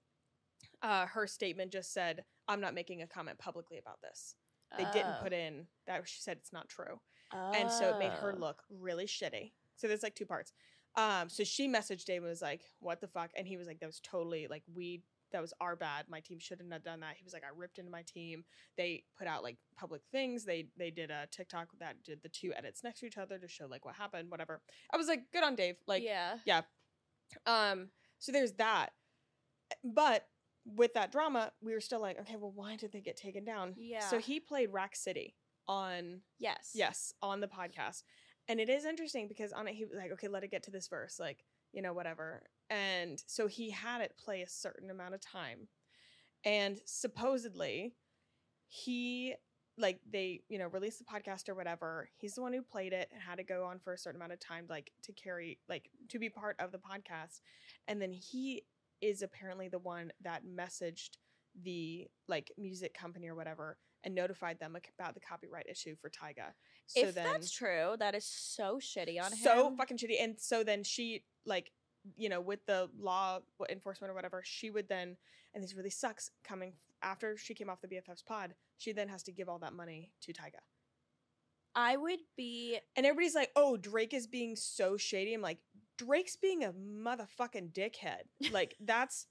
uh, her statement just said, "I'm not making a comment publicly about this." They didn't Oh. put in that she said it's not true and so it made her Oh. look really shitty. So there's like two parts. Um, so she messaged Dave and was like, "What the fuck?" And he was like, "That was totally like we. That was our bad. My team shouldn't have done that." He was like, "I ripped into my team. They put out like public things. They they did a TikTok that did the two edits next to each other to show like what happened. Whatever." I was like, "Good on Dave." Like, yeah. yeah. um. So there's that, but with that drama, we were still like, okay, well, why did they get taken down? Yeah. So he played Rack City on Yes. Yes, on the podcast. And it is interesting because on it he was like, okay, let it get to this verse, like, you know, whatever. And so he had it play a certain amount of time. And supposedly he like they, you know, released the podcast or whatever. He's the one who played it and had to go on for a certain amount of time, like to carry like to be part of the podcast. And then he is apparently the one that messaged the like music company or whatever and notified them about the copyright issue for Tyga. So if then that's true, that is so shitty on so him. So fucking shitty. And so then she like you know with the law enforcement or whatever, she would then and this really sucks coming after she came off the BFF's pod. She then has to give all that money to Tyga. I would be And everybody's like, "Oh, Drake is being so shady." I'm like, "Drake's being a motherfucking dickhead." Like that's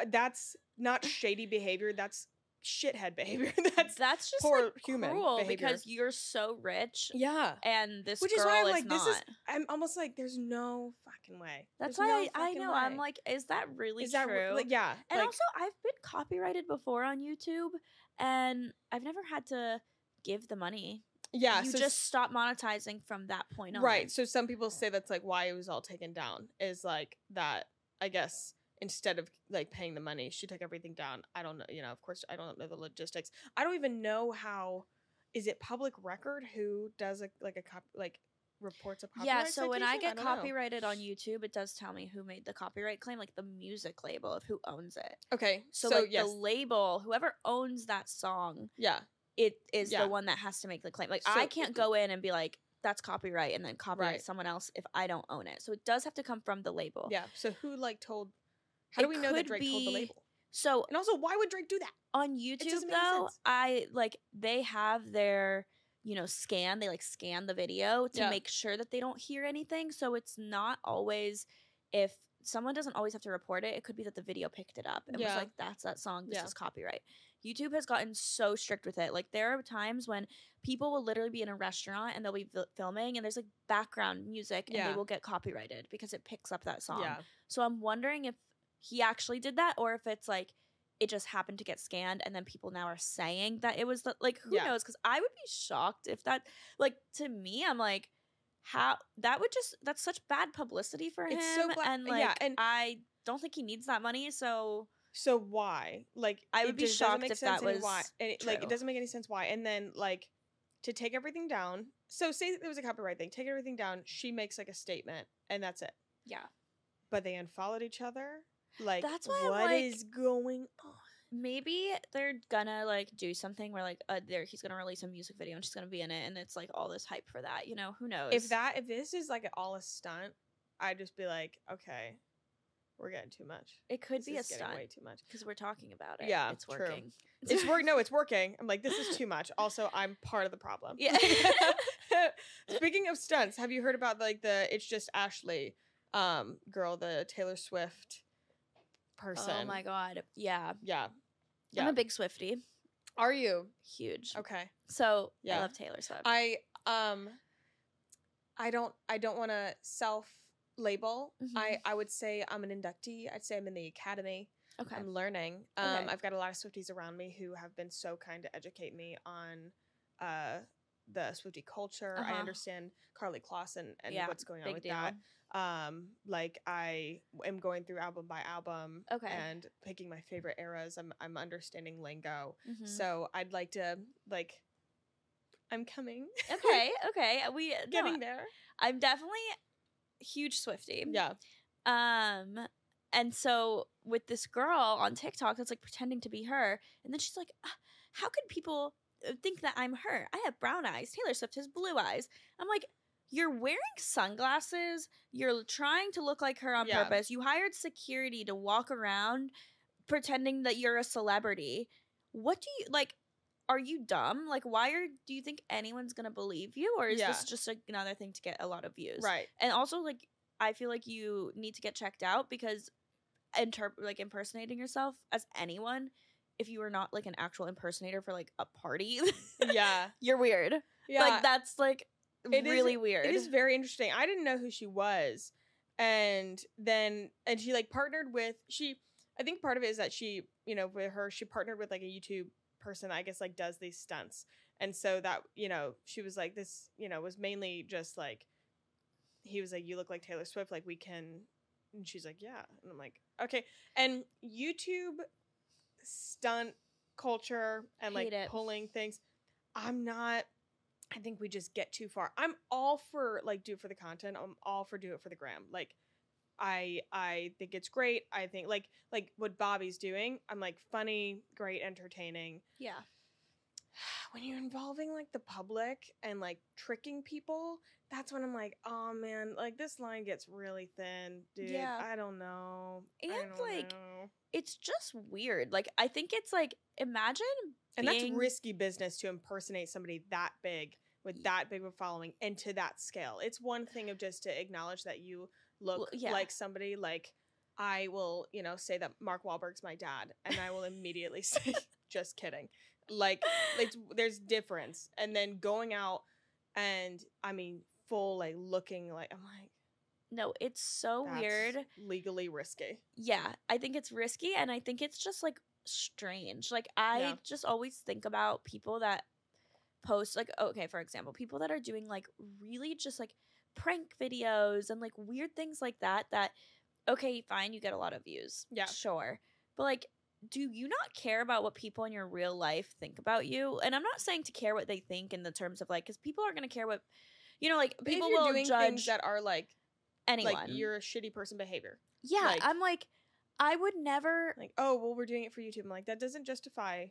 uh, that's not shady behavior. That's shithead behavior. That's That's just poor like human cruel behavior. because you're so rich yeah. and this Which girl is why I'm is like, not. this is. I'm almost like, there's no fucking way. That's There's why no I, I know. I'm like, is that really is that true? like, yeah? and like, also, I've been copyrighted before on YouTube, and I've never had to give the money. Yeah. you so just stop monetizing from that point on. Right. So some people say that's like why it was all taken down is like that. I guess instead of like paying the money, she took everything down. I don't know. You know, of course, I don't know the logistics. I don't even know how. Is it public record who does a like a cop like reports a copyright? Yeah, so when I get know. copyrighted on YouTube, it does tell me who made the copyright claim, like the music label of who owns it. Okay. So, So, like yes. the label, whoever owns that song, yeah. It is Yeah. the one that has to make the claim. Like So- I can't go in and be like, that's copyright and then copyright Right. someone else if I don't own it. So it does have to come from the label. Yeah. So who like told? How do we know that Drake told the label? So And also, why would Drake do that? on YouTube doesn't make any though. I like they have their you know scan they like scan the video to Yeah. make sure that they don't hear anything so it's not always if someone doesn't always have to report it it could be that the video picked it up and was like that's that song this Yeah. is copyright youtube has gotten so strict with it like there are times when people will literally be in a restaurant and they'll be fil- filming and there's like background music and Yeah. they will get copyrighted because it picks up that song Yeah. so I'm wondering if he actually did that or if it's like it just happened to get scanned and then people now are saying that it was the like who Yeah. knows cuz I would be shocked if that like to me I'm like how that would just that's such bad publicity for him It's so bla- and like yeah, and- I don't think he needs that money so So why? Like I it would be shocked make if sense that any why. was And it, like it doesn't make any sense why. And then like to take everything down. So say there was a copyright thing. Take everything down. She makes like a statement, and that's it. yeah But they unfollowed each other. Like That's why what like- is going on? maybe they're gonna like do something where like uh, there he's gonna release a music video and she's gonna be in it and it's like all this hype for that you know who knows If that if this is like all a stunt, I'd just be like, okay, we're getting too much. it could This be a stunt way too much. because we're talking about it Yeah, it's true. working It's work. No, it's working. I'm like, this is too much. Also, I'm part of the problem. Yeah. Speaking of stunts, have you heard about like the "It's Just Ashley" um girl, the Taylor Swift person? Oh my god. Yeah. Yeah. I'm a big Swiftie. Are you Huge. okay? So Yeah. I love Taylor Swift. I um, I don't. I don't want to self label. I I would say I'm an inductee. I'd say I'm in the academy. okay. I'm learning. Um, Okay. I've got a lot of Swifties around me who have been so kind to educate me on uh, the Swiftie culture. I Uh-huh. understand Karlie Kloss and, and yeah. what's going on with deal. that. Um, like I am going through album by album Okay. and picking my favorite eras. I'm I'm understanding lingo. Mhm. So I'd like to like. I'm coming. okay. Okay. We no, Getting there. I'm definitely huge Swiftie. Yeah. Um. And so with this girl on TikTok that's like pretending to be her, and then she's like, "Ah, "How could people uh, think that I'm her? I have brown eyes. Taylor Swift has blue eyes." I'm like, "You're wearing sunglasses. You're trying to look like her on Yeah. purpose. You hired security to walk around pretending that you're a celebrity. What do you like?" Are you dumb? Like, why are do you think anyone's gonna believe you, or is Yeah. this just like, another thing to get a lot of views? Right. and also like i feel like you need to get checked out because like impersonating yourself as anyone if you are not like an actual impersonator for like a party Yeah. you're weird Yeah. like that's like It is- really weird It is very interesting. I didn't know who she was. And then and she like partnered with she I think part of it is that she, you know, with her she partnered with like a YouTube person I guess like does these stunts. And so that, you know, she was like this, you know, was mainly just like he was like you look like Taylor Swift like we can and she's like yeah. And I'm like okay. And YouTube stunt culture and like it. pulling things I'm not I think we just get too far. I'm all for like do it for the content. I'm all for do it for the gram. Like I I think it's great. I think like like what Bobbi's doing, I'm like funny, great, entertaining. yeah When you're involving like the public and like tricking people, that's when I'm like, oh man, like this line gets really thin, dude. Yeah. I don't know. And, don't like, know. it's just weird like i think it's like imagine and that's risky business to impersonate somebody that big with that big of a following and to that scale. It's one thing of just to acknowledge that you look yeah. like somebody like I will, you know, say that Mark Wahlberg's my dad, and I will immediately say just kidding. Like it's there's difference. And then going out and I mean full like looking like I'm like No, it's so weird. legally risky. Yeah, I think it's risky and I think it's just like strange. Like I Yeah. just always think about people that post like okay, for example, people that are doing like really just like prank videos and like weird things like that that okay, fine, you get a lot of views. Yeah. Sure. But like do you not care about what people in your real life think about you? And I'm not saying to care what they think in the terms of like cuz people are going to care what you know like people will doing judge things that are like anyone. like you're a shitty person behavior. yeah, like- I'm like I would never Like, oh well we're doing it for YouTube. I'm like, that doesn't justify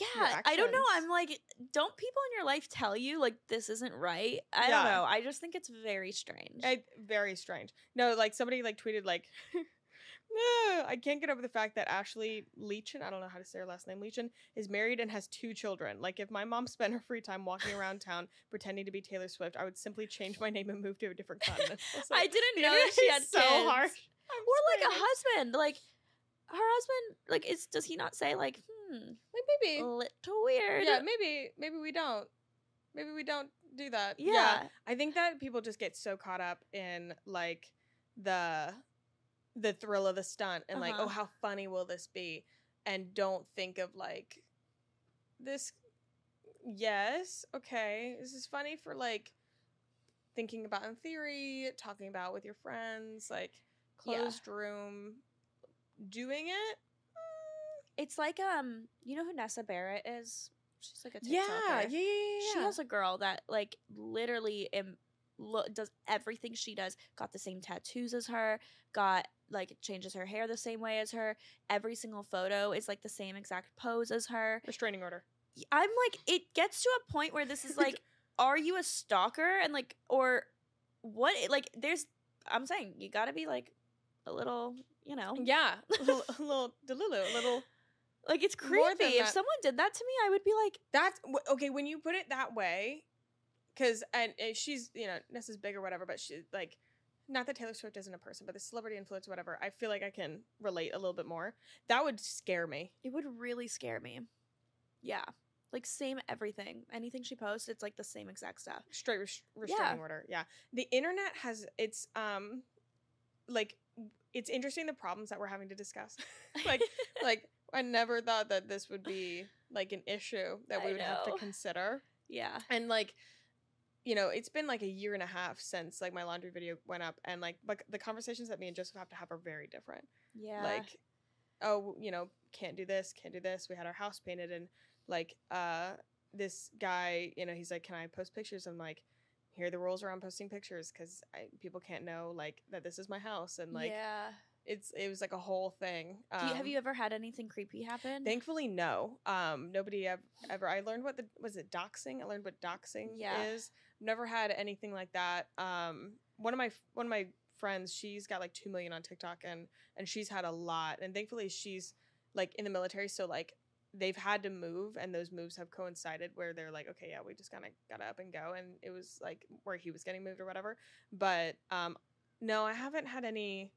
Yeah, I don't know. I'm like, don't people in your life tell you like this isn't right? I Yeah. don't know. I just think it's very strange. I, very strange. No, like somebody like tweeted like no, I can't get over the fact that Ashley Leechin, I don't know how to say her last name, Leechin, is married and has two children. Like if my mom spent her free time walking around town pretending to be Taylor Swift, I would simply change my name and move to a different continent. I like, didn't know that she had so kids. harsh. I'm Or like a husband. Like husband, like is does he not say like, hmm, Like maybe. a little weird? Yeah, maybe maybe we don't. Maybe we don't do that. Yeah. I think that people just get so caught up in like the the thrill of the stunt and like, Uh-huh. oh, how funny will this be? And don't think of like this yes, okay. This is funny for like thinking about in theory, talking about with your friends, like Yeah. closed room doing it. It's like um, you know who Nessa Barrett is? She's like a TikToker. Yeah, yeah, yeah, yeah. She has a girl that like literally Im- lo- does everything she does. Got the same tattoos as her. Got like changes her hair the same way as her. Every single photo is like the same exact pose as her. restraining order. I'm like, it gets to a point where this is like, are you a stalker? And like, or what? Like, there's, I'm saying you got to be like a little, you know, Yeah, a little, delulu, a little. like it's creepy. If someone did that to me, I would be like, That's okay when you put it that way, because and, and she's you know Nessa's big or whatever, but she like not that Taylor Swift isn't a person, but the celebrity influence, whatever. I feel like I can relate a little bit more. That would scare me. It would really scare me. Yeah. Like same everything. Anything she posts, it's like the same exact stuff. Straight res- restraining Yeah. order. Yeah, the internet has it's um like it's interesting the problems that we're having to discuss. like like I never thought that this would be like an issue that we I would have to consider. yeah. and like you know it's been like a year and a half since like my laundry video went up and like but the conversations that me and joseph have to have are very different Yeah. like oh you know can't do this can't do this we had our house painted and like uh this guy you know he's like can i post pictures i'm like here are the rules around posting pictures because people can't know like that this is my house and like yeah. it's it was like a whole thing Do you, have Um, you ever had anything creepy happen? Thankfully, no. Um, nobody ever, ever. I learned what the was it doxing. I learned what doxing Yeah. is. Never had anything like that. Um, one of my one of my friends, she's got like two million on TikTok, and and she's had a lot. And thankfully, she's like in the military, so like they've had to move, and those moves have coincided where they're like, okay, yeah, we just kind of got to up and go, and it was like where he was getting moved or whatever. But um, no, I haven't had any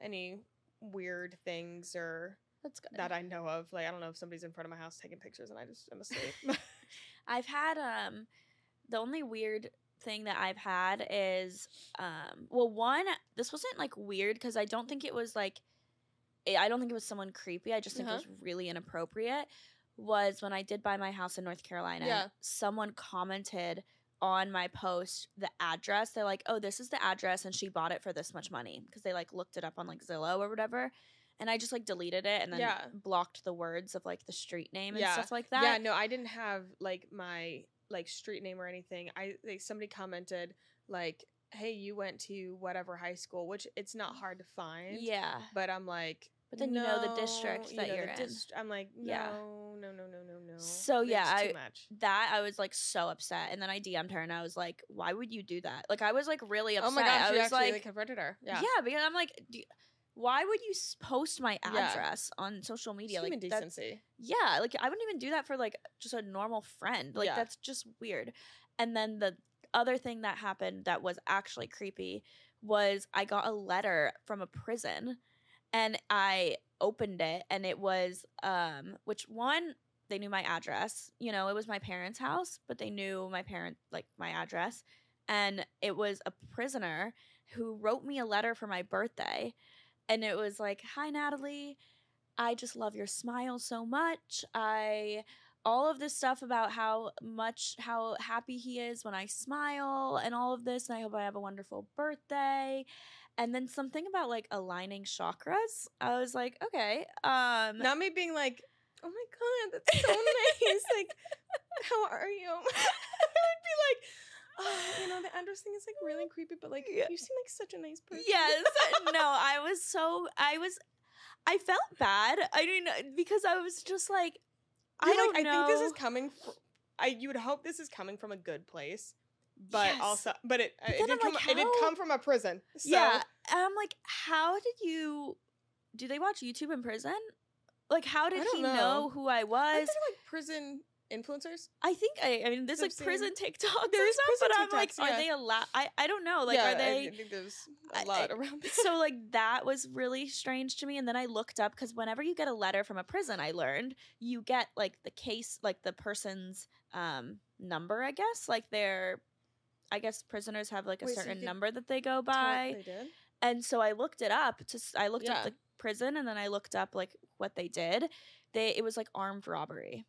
any weird things or That's good. that I know of. Like I don't know if somebody's in front of my house taking pictures and I just am asleep. I've had um the only weird thing that I've had is um well one this wasn't like weird because I don't think it was like I I don't think it was someone creepy. I just think Uh-huh. it was really inappropriate. Was when I did buy my house in North Carolina. Yeah. Someone commented on my post the address. They're like, "Oh, this is the address, and she bought it for this much money," because they like looked it up on like Zillow or whatever. And I just like deleted it and then Yeah. blocked the words of like the street name and Yeah. stuff like that. yeah, no, I didn't have like my like street name or anything. I like somebody commented like, "Hey, you went to whatever high school," which it's not hard to find. Yeah. But I'm like, But then you know the "No," district you that know, you're the in. dist- I'm like, no, Yeah. no, no, no, no, no. So, yeah, it's I- much. that I was like so upset, and then I DM'd her and I was like, "Why would you do that?" Like I was like really upset. Oh my gosh, I you was actually like, like, confronted her. Yeah, yeah. because I'm like, you- why would you post my Yeah. address on social media? human like decency. yeah, like I wouldn't even do that for like just a normal friend. Like Yeah. that's just weird. And then the other thing that happened that was actually creepy was I got a letter from a prison and I opened it and it was um which one they knew my address. You know, it was my parents' house, but they knew my parent like my address. And it was a prisoner who wrote me a letter for my birthday. And it was like, "Hi Natalie, I just love your smile so much. I all of this stuff about how much how happy he is when I smile and all of this and I hope I have a wonderful birthday." And then something about like aligning chakras. I was like, "Okay, um Not me being like, oh my god, that's so nice. like, how are you? I would be like, oh, you know, the address thing is like really creepy, but like, Yeah. you seem like such a nice person. Yes. no, I was so I was I felt bad. I mean because I was just like I You're don't like, know. I think this is coming. Fr- I you would hope this is coming from a good place, but Yes. also, but it But it did come. it did come from a prison. So, yeah. And I'm like, how did you do they watch YouTube in prison? Like how did he know. know. who I was? like prison influencers? I think I I mean there's like prison TikToks There's and is stuff, prison but I'm like, TikToks, are yeah. they allowed I, I don't know. Like yeah, are they I, I think there's a lot I- around. So like that was really strange to me and then i looked up because whenever you get a letter from a prison i learned you get like the case like the person's um number i guess like their i guess prisoners have like a Wait, so you certain could number that they go by they did. and so i looked it up to s- i looked Yeah. up the prison and then i looked up like what they did they it was like armed robbery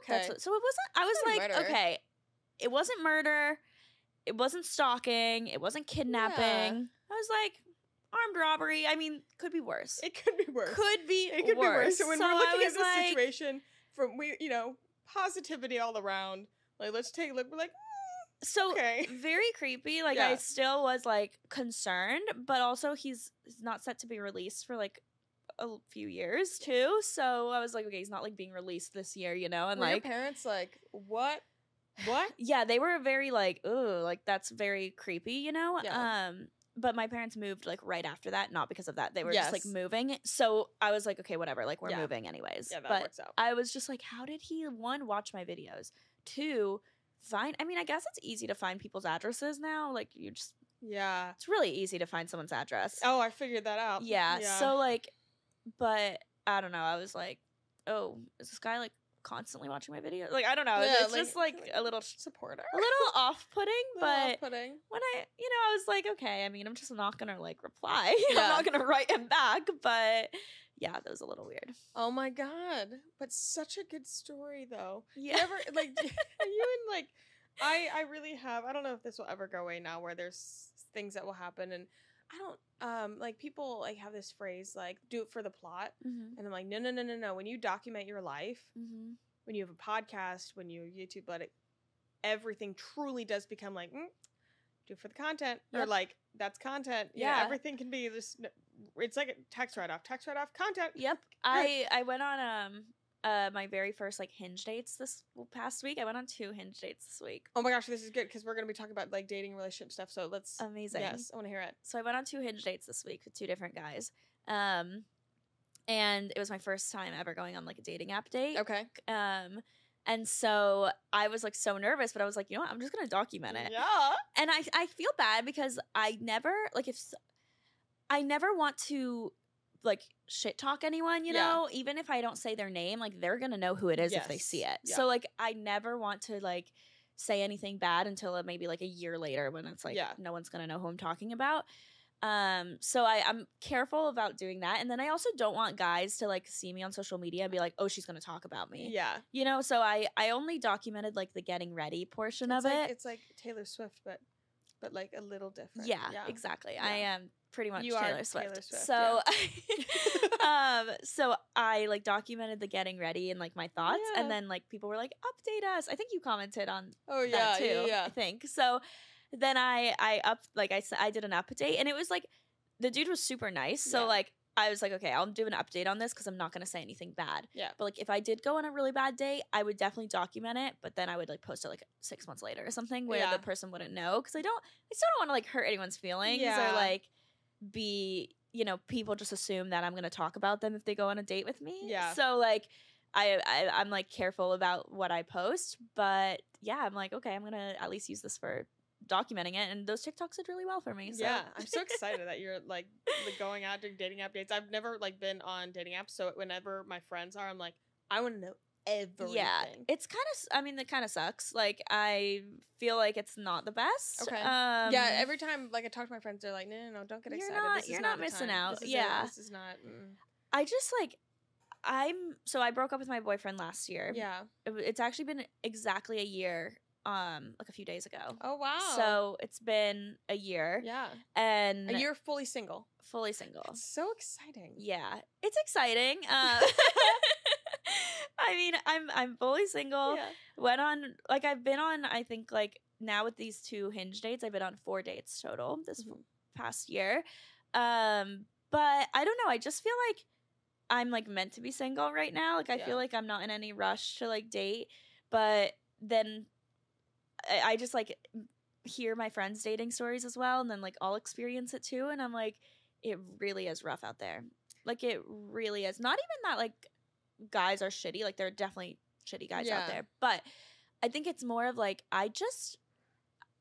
Okay. That's what- so it wasn't i was like murder. okay it wasn't murder it wasn't stalking it wasn't kidnapping i was like armed robbery i mean could be worse it could be worse. could be it could worse. be worse. So when we're looking at was this like- situation from we, you know, positivity all around. Like, let's take a look. We're like, so okay. very creepy like i still was like concerned but also he's, he's not set to be released for like a few years too so i was like okay he's not like being released this year you know and Were like parents like, what? What? yeah they were very like ooh like that's very creepy you know Yeah. um but my parents moved like right after that not because of that they were just like moving so i was like okay whatever like we're Yeah. moving anyways Yeah, that but works out. I was just like, how did he one watch my videos? Two, find I mean, I guess it's easy to find people's addresses now. Like you just yeah. it's really easy to find someone's address. Oh, I figured that out. yeah, So like but I don't know, I was like, Oh, is this guy like constantly watching my videos? Like I don't know. Yeah, it's like- just like like, a little supporter. a little off putting, but pudding. when I, you know, I was like, okay, I mean, I'm just not gonna like reply. Yeah. I'm not gonna write him back, but yeah, that was a little weird. Oh my god! But such a good story, though. Yeah. You ever like? Are you in like? I I really have. I don't know if this will ever go away now, where there's things that will happen, and I don't um like people like have this phrase like do it for the plot, mm-hmm. and I'm like no no no no no. When you document your life, Mm-hmm. when you have a podcast, when you YouTube, but it, everything truly does become like mm, do it for the content or Yep. like that's content. Yeah, Yeah. everything can be this. It's like a text write off, text write off, content. Yep. I I went on um uh my very first like hinge dates this past week. I went on two hinge dates this week. Oh my gosh, this is good because we're gonna be talking about like dating relationship stuff. So let's. Amazing. Yes, I want to hear it. So I went on two hinge dates this week with two different guys. Um and it was my first time ever going on like a dating app date. Okay. Um and so I was like so nervous, but I was like, you know what? I'm just gonna document it. Yeah. and I I feel bad because I never like if I never want to like shit talk anyone, you Yeah. know, even if I don't say their name, like they're going to know who it is if they see it. Yeah. So like I never want to like say anything bad until uh, maybe like a year later when it's like Yeah. no one's going to know who I'm talking about. Um so I I'm careful about doing that and then I also don't want guys to like see me on social media and be like, "Oh, she's going to talk about me." Yeah. You know, so I I only documented like the getting ready portion It's of like, it. It's like Taylor Swift, but but like a little different. Yeah, exactly. I Yeah. am pretty much are Taylor Swift. Taylor Swift, so, um, so I like documented the getting ready and like my thoughts, Yeah. and then like people were like, "Update us." I think you commented on Oh yeah, too. yeah, yeah. I think so. Then I I up like I said I did an update, and it was like the dude was super nice. So Yeah. like I was like, okay, I'll do an update on this because I'm not gonna say anything bad. Yeah. But like if I did go on a really bad day, I would definitely document it. But then I would like post it like six months later or something where Yeah. the person wouldn't know because I don't. I still don't want to like hurt anyone's feelings Yeah. or like be you know people just assume that I'm gonna talk about them if they go on a date with me. Yeah. So like. I, I I'm like careful about what I post, but yeah, I'm like okay, I'm gonna at least use this for documenting it, and those TikToks did really well for me. So. Yeah, I'm so excited that you're like, like going out doing dating app dates. I've never like been on dating apps, so whenever my friends are, I'm like, I want to know everything. Yeah, it's kind of. I mean, it kind of sucks. Like, I feel like it's not the best. Okay. Um, yeah, every time like I talk to my friends, they're like, "No, no, no, don't get excited. not- this you're not not missing out. This Yeah. it. this is not." Mm. I just like. I'm so I broke up with my boyfriend last year. Yeah. It it's actually been exactly a year. Um, like a few days ago. Oh wow. So it's been a year, yeah, and and you're fully single. fully single. It's so exciting. Yeah, it's exciting. Uh, I mean, I'm I'm fully single. Yeah. Went on like I've been on. I think like now with these two hinge dates, I've been on four dates total this Mhm. past year. Um, but I don't know. I just feel like I'm like meant to be single right now. Like I Yeah. feel like I'm not in any rush to like date. But then I, I just like hear my friends dating stories as well, and then like I'll experience it too, and I'm like, it really is rough out there. Like it really is. Not even that like guys are shitty. Like there are definitely shitty guys Yeah. out there, but I think it's more of like I just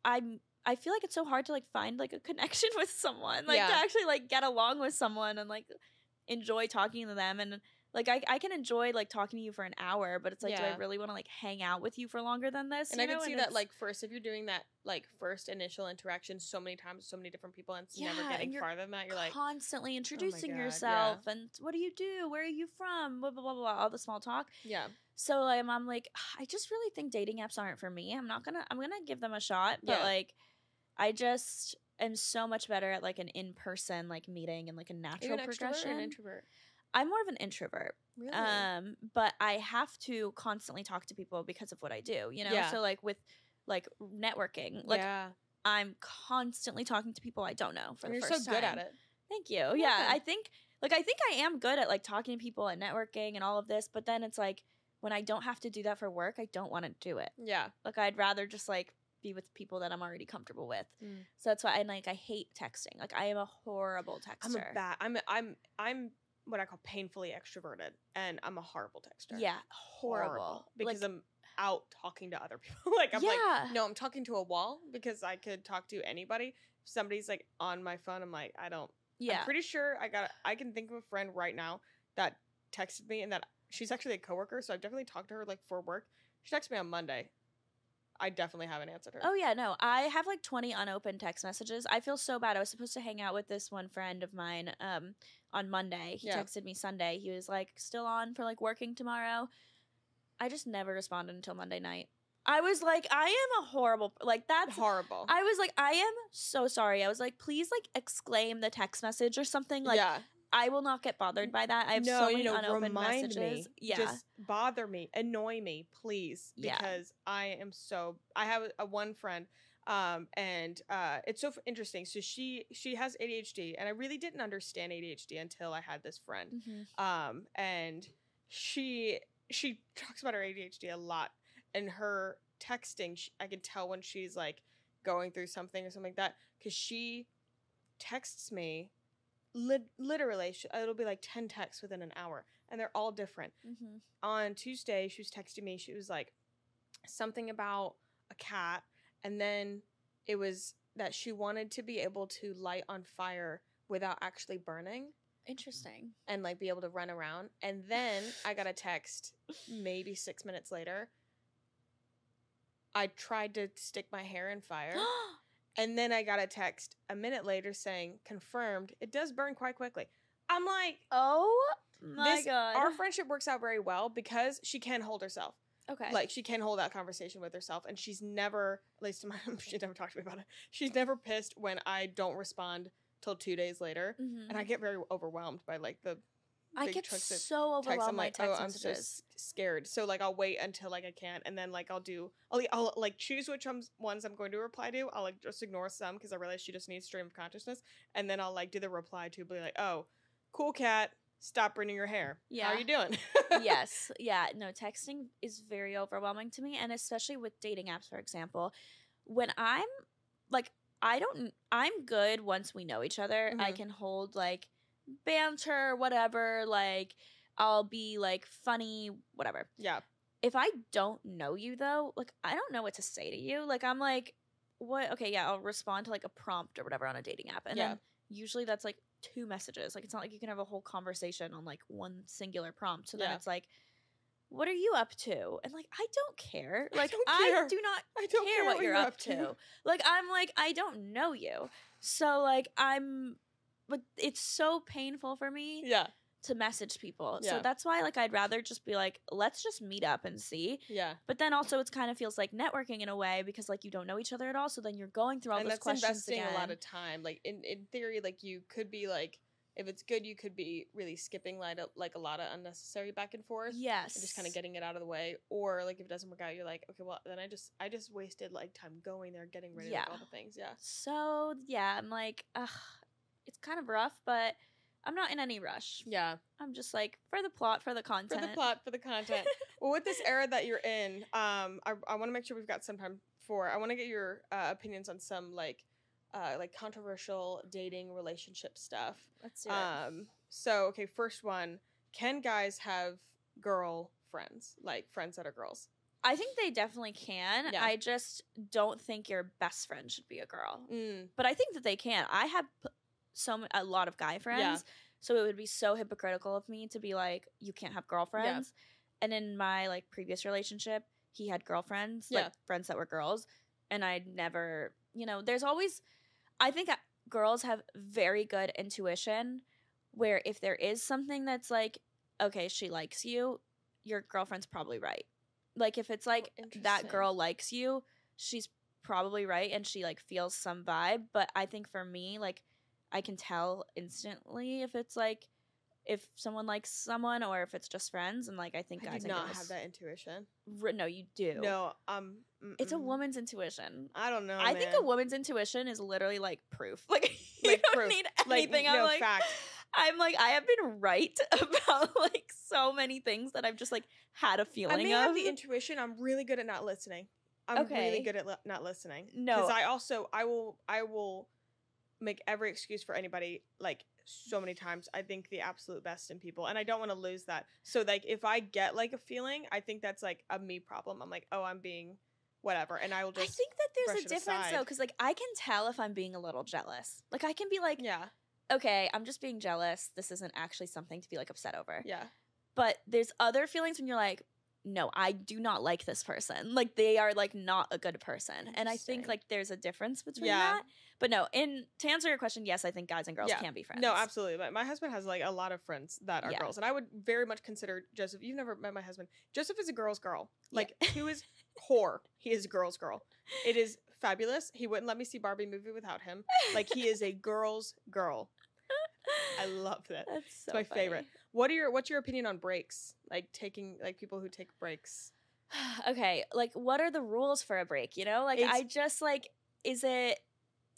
I'm I feel like it's so hard to like find like a connection with someone, like to actually like get along with someone and like enjoy talking to them and like I, I can enjoy like talking to you for an hour, but it's like, do I really want to like hang out with you for longer than this? And you I can know? see And that like first if you're doing that like first initial interaction so many times so many different people and it's Yeah, never getting farther than that, you're like, constantly oh introducing God, yeah. yourself and what do you do? Where are you from? Blah blah blah blah. All the small talk. yeah, So like, I'm like, I just really think dating apps aren't for me. I'm not gonna. I'm gonna give them a shot, but Yeah. like, I just am so much better at like an in person like meeting and like a natural an extrovert or progression. an introvert? I'm more of an introvert. Really? Um, but I have to constantly talk to people because of what I do. You know, Yeah. so like with like networking, like yeah, I'm constantly talking to people I don't know for and the you're so good time. at it. Thank you. Yeah, Yeah. I think like I think I am good at like talking to people and networking and all of this, but then it's like when I don't have to do that for work, I don't want to do it. Yeah, Like I'd rather just like be with people that I'm already comfortable with. Mm. So that's why I like I hate texting. Like I am a horrible texter. I'm a bad. I'm a, I'm I'm what I call painfully extroverted, and I'm a horrible texter. Yeah, horrible. because like, I'm out talking to other people. like I'm yeah, like, no, I'm talking to a wall because I could talk to anybody. If somebody's like on my phone, I'm like, I don't. yeah. I'm pretty sure I got. I can think of a friend right now that texted me, and that she's actually a coworker, so I've definitely talked to her like for work. She texted me on Monday. I definitely haven't answered her. Oh yeah, no. I have like 20 unopened text messages. I feel so bad. I was supposed to hang out with this one friend of mine um on Monday. He Yeah. texted me Sunday. He was like still on for like working tomorrow. I just never responded until Monday night. I was like I am a horrible like that's horrible. I was like I am so sorry. I was like please like exclaim the text message or something like yeah, I will not get bothered by that. I have no, so many you know, unopened messages. me. Yeah. just bother me, annoy me, please, Yeah. because I am so. I have a, one friend, um, and uh, it's so interesting. So she she has ADHD, and I really didn't understand ADHD until I had this friend. Mhm. Um, and she she talks about her ADHD a lot, and her texting. She, I can tell when she's like going through something or something like that, because she texts me. Lit- literally, sh- it'll be like ten texts within an hour, and they're all different Mhm. on Tuesday, she was texting me. She was like something about a cat, and then it was that she wanted to be able to light on fire without actually burning Interesting. and like be able to run around. And then I got a text maybe six minutes later. I tried to stick my hair in fire. And then I got a text a minute later saying, confirmed, it does burn quite quickly. I'm like, oh my this, god. our friendship works out very well because she can hold herself. okay. Like she can hold that conversation with herself, and she's never, at least to my, she never talked to me about it. She's never pissed when I don't respond till two days later, Mhm. and I get very overwhelmed by like the I get so text. overwhelmed I'm by like, text oh, I'm so messages. s- scared. So like, I'll wait until like I can't, and then like I'll do, I'll, I'll like choose which ones ones I'm going to reply to. I'll like just ignore some because I realize she just needs stream of consciousness, and then I'll like do the reply to, be like, oh, cool cat, stop burning your hair. Yeah. how are you doing? yes. Yeah. No, texting is very overwhelming to me. And especially with dating apps, for example, when I'm like, I don't, I'm good once we know each other. I Mhm. can hold like banter, whatever. Like, I'll be like funny, whatever. yeah, If I don't know you though, like, I don't know what to say to you. Like, I'm like, what? Okay, yeah, I'll respond to like a prompt or whatever on a dating app. And Yeah. then usually that's like two messages. Like, it's not like you can have a whole conversation on like one singular prompt. So then Yeah. it's like, what are you up to? And like, I don't care. I Like, don't I, do not I don't care, what you're up to. Like, I'm like, I don't know you. So like, I'm. But it's so painful for me Yeah, to message people. Yeah. So that's why like I'd rather just be like, let's just meet up and see. yeah. But then also it's kind of feels like networking in a way because like you don't know each other at all. So then you're going through all and those that's questions investing again. a lot of time. Like in in theory, like you could be like, if it's good, you could be really skipping like a, like a lot of unnecessary back and forth. yes. and just kind of getting it out of the way or like if it doesn't work out you're like okay well then i just i just wasted like time going there getting ready Yeah. like, all the things yeah So yeah, I'm like, ugh, it's kind of rough, but I'm not in any rush. yeah I'm just like for the plot, for the content. for the plot for the content well with this era that you're in um i, I want to make sure we've got some time for i want to get your uh, opinions on some like uh like controversial dating relationship stuff Let's do it. um so okay first one can guys have girl friends like friends that are girls I think they definitely can. Yeah. I just don't think your best friend should be a girl. mm, But I think that they can. I have so m- a lot of guy friends, so it would be so hypocritical of me to be like, you can't have girlfriends. And in my like previous relationship, he had girlfriends, Yeah. like friends that were girls, and I never, you know, there's always, I think girls have very good intuition, where if there is something that's like, okay, she likes you, your girlfriend's probably right. Like if it's like oh, that girl likes you, she's probably right and she like feels some vibe but i think for me like i can tell instantly if it's like if someone likes someone or if it's just friends and like i think i guys do not have that intuition R- no you do no um it's a woman's intuition I don't know. i think a woman's intuition is literally like proof like you Like don't proof. need Like, anything i'm no, like fact. i'm like i have been right about like so many things that i've just like had a feeling I may of have the intuition. I'm really good at not listening. I'm Okay. really good at li- not listening. No. because I also I will I will make every excuse for anybody like so many times. I think the absolute best in people, and I don't want to lose that. So like if I get like a feeling, I think that's like a me problem. I'm like, oh, I'm being whatever, and I will just. I think that there's a difference though, because like I can tell if I'm being a little jealous. Like I can be like, yeah okay, I'm just being jealous. This isn't actually something to be like upset over. yeah But there's other feelings when you're like, no, I do not like this person. Like they are like not a good person. And I think like there's a difference between Yeah. that. But no, in to answer your question, yes, I think guys and girls Yeah. can be friends. No, absolutely. But my husband has like a lot of friends that are Yeah. girls, and I would very much consider Joseph. You've never met my husband. Joseph is a girl's girl. Like he was core. He is a girl's girl. It is fabulous. He wouldn't let me see Barbie movie without him. Like he is a girl's girl. I love that. That's so my favorite. What are your What's your opinion on breaks? Like taking like people who take breaks. okay, like what are the rules for a break? You know, like It's- I just like, is it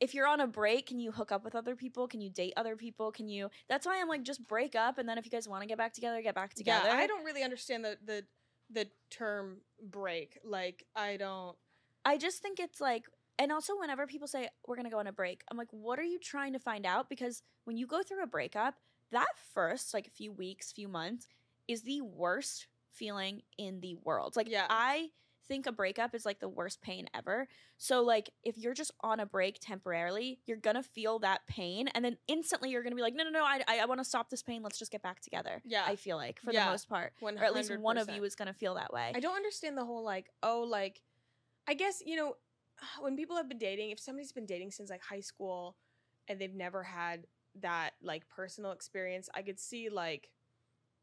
if you're on a break, can you hook up with other people? Can you date other people? Can you? That's why I'm like, just break up, and then if you guys want to get back together, get back together. Yeah, I don't really understand the the the term break. Like I don't. I just think it's like, and also whenever people say we're gonna go on a break, I'm like, what are you trying to find out? Because when you go through a breakup, that first like a few weeks, few months is the worst feeling in the world. Like, Yeah. I think a breakup is like the worst pain ever. So like, if you're just on a break temporarily, you're gonna feel that pain, and then instantly you're gonna be like, no, no, no, I, I, I want to stop this pain. Let's just get back together. Yeah. I feel like for Yeah. the most part, One or at least one of you is gonna feel that way. I don't understand the whole like, oh, like, I guess, you know, when people have been dating, if somebody's been dating since like high school and they've never had that like personal experience, I could see like,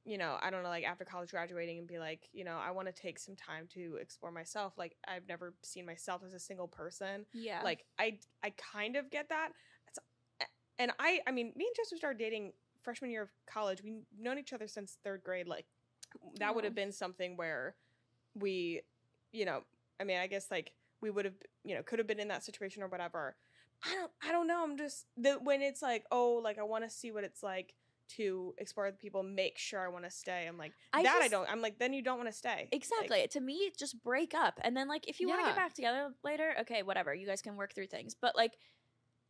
you know, I don't know, like after college graduating and be like, you know, I want to take some time to explore myself. Like, I've never seen myself as a single person. yeah. Like, I, I kind of get that. It's, eh, and I, I mean, me and Joseph started dating freshman year of college. We've known each other since third grade. Like, that would Oh. have been something where we, you know, I mean, I guess like we would have, you know, could have been in that situation or whatever. I don't, I don't know. I'm just the when it's like, oh, like I want to see what it's like to explore with people, make sure I want to stay. I'm like I that. I don't. I'm like then you don't want to stay. Like, Exactly. to me, just break up. And then, like, if you want to get back together later, okay, whatever. You guys can work through things. But, like,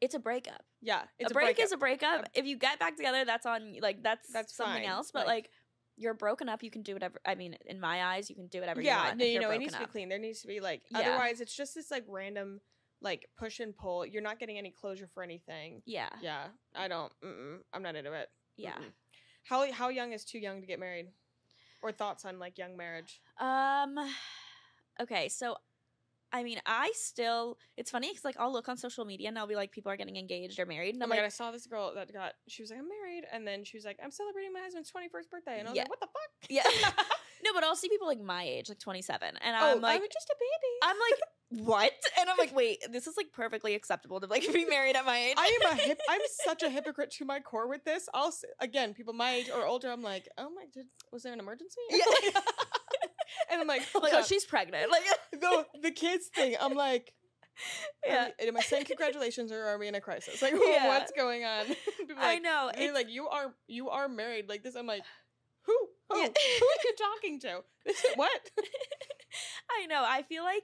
it's a breakup. yeah, it's a break is breakup. a breakup. if you get back together, that's on, like, that's, That's something fine. else. But, Like- like, you're broken up, you can do whatever. I mean, in my eyes, you can do whatever you yeah, want. no, you know, it needs to be clean. There needs to be like, Yeah. otherwise, it's just this like random like push and pull. You're not getting any closure for anything. Yeah. Yeah, I don't. Mm-mm, I'm not into it. Yeah. Mm-mm. How how young is too young to get married, or thoughts on like young marriage? Um, okay, so I mean, I still. It's funny because like I'll look on social media and I'll be like, people are getting engaged or married, and Oh I'm my like, god, I saw this girl that got. She was like, "I'm married," and then she was like, "I'm celebrating my husband's 21st birthday," and I was Yeah. like, "What the fuck?" yeah, no, but I'll see people like my age, like 27, and oh, I'm like, I'm just a baby. I'm like, what? And I'm like, wait, this is like perfectly acceptable to like be married at my age. I am a hip. I'm such a hypocrite to my core with this. I'll s- again, people my age or older. I'm like, oh my, did, was there an emergency? Yeah. and I'm like, like, oh, she's pregnant. Like, the the kids thing. I'm like, yeah, we- am I saying congratulations or are we in a crisis? Like, Yeah. what's going on? Are I know. they're like, you are you are married like this. I'm like, who? Who? Yeah. Who are you talking to? This what? I know. I feel like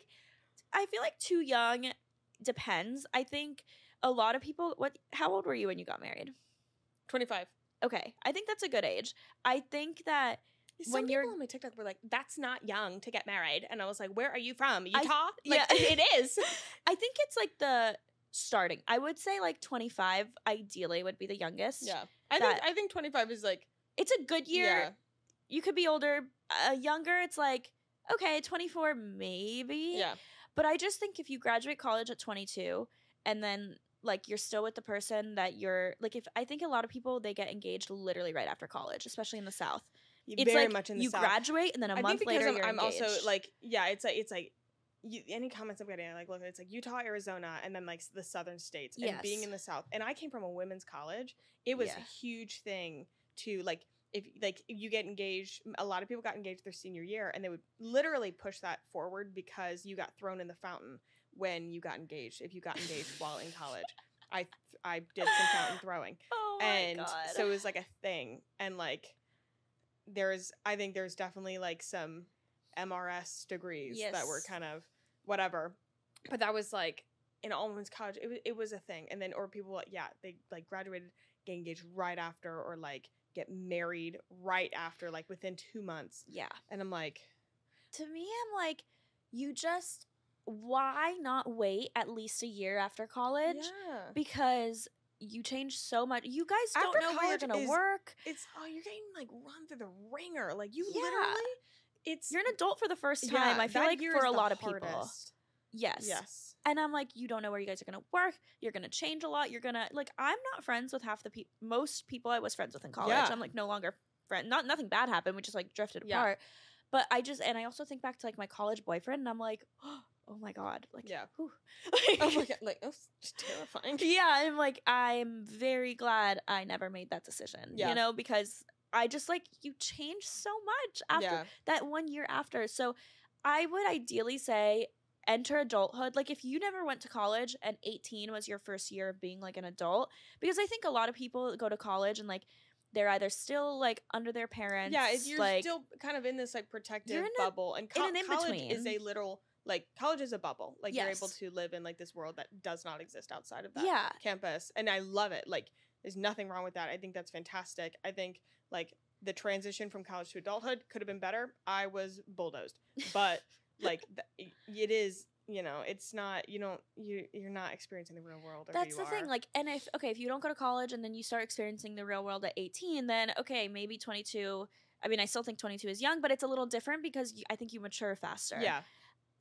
I feel like too young depends. I think a lot of people. What? How old were you when you got married? Twenty five. Okay, I think that's a good age. I think that Some When people you're- on my TikTok were like, "That's not young to get married," and I was like, "Where are you from? I- Utah? like, yeah. it is." I think it's like the starting. I would say like 25 ideally would be the youngest. Yeah, I think I think twenty five is like It's a good year. Yeah, You could be older. Uh, younger, it's like okay, 24 maybe. yeah, But I just think if you graduate college at 22 and then like you're still with the person that you're like if I think a lot of people they get engaged literally right after college, especially in the south. It's very like much in the you South. graduate and then a I month think because later I'm, you're I'm also like, yeah, it's like it's like. You, any comments I'm getting, like, look, it's like Utah, Arizona, and then like the southern states, and being in the South. And I came from a women's college. It was Yeah. a huge thing to like if like you get engaged. A lot of people got engaged their senior year, and they would literally push that forward because you got thrown in the fountain when you got engaged. If you got engaged while in college, I I did some fountain throwing oh my and god. so it was like a thing and like there's i think there's definitely like some mrs degrees that were kind of whatever but that was like in all women's college it was, it was a thing and then or people yeah they like graduated get engaged right after or like get married right after like within two months yeah. and i'm like To me I'm like you just why not wait at least a year after college? yeah Because you change so much. You guys don't After know where you're gonna is- work. it's oh you're getting like run through the ringer like you Yeah. literally it's You're an adult for the first yeah, time. I feel like for a lot of people. Yes. yes And I'm like, you don't know where you guys are gonna work. You're gonna change a lot. You're gonna like. I'm not friends with half the people. Most people I was friends with in college. Yeah. I'm like no longer friend. Not nothing bad happened. We just like drifted Yeah. apart. But I just and I also think back to like my college boyfriend, and I'm like, oh my god, like Yeah. whew. oh my god, like oh, that's terrifying. yeah. I'm like, I'm very glad I never made that decision. Yeah. You know, because I just like you change so much after yeah, that one year after. So I would ideally say enter adulthood. Like if you never went to college and 18 was your first year of being like an adult, because I think a lot of people go to college and like they're either still like under their parents. yeah. If you're like, still kind of in this like protective You're a- bubble, and in co- college is a literal like college is a bubble. Like you're able to live in like this world that does not exist outside of that yeah, campus, and I love it. Like there's nothing wrong with that. I think that's fantastic. I think like the transition from college to adulthood could have been better. I was bulldozed, but like th- it is. You know, it's not. You don't. You you're not experiencing the real world. Or that's the thing. Like, and if okay, if you don't go to college and then you start experiencing the real world at 18, then okay, maybe 22. I mean, I still think 22 is young, but it's a little different because you, I think you mature faster. yeah,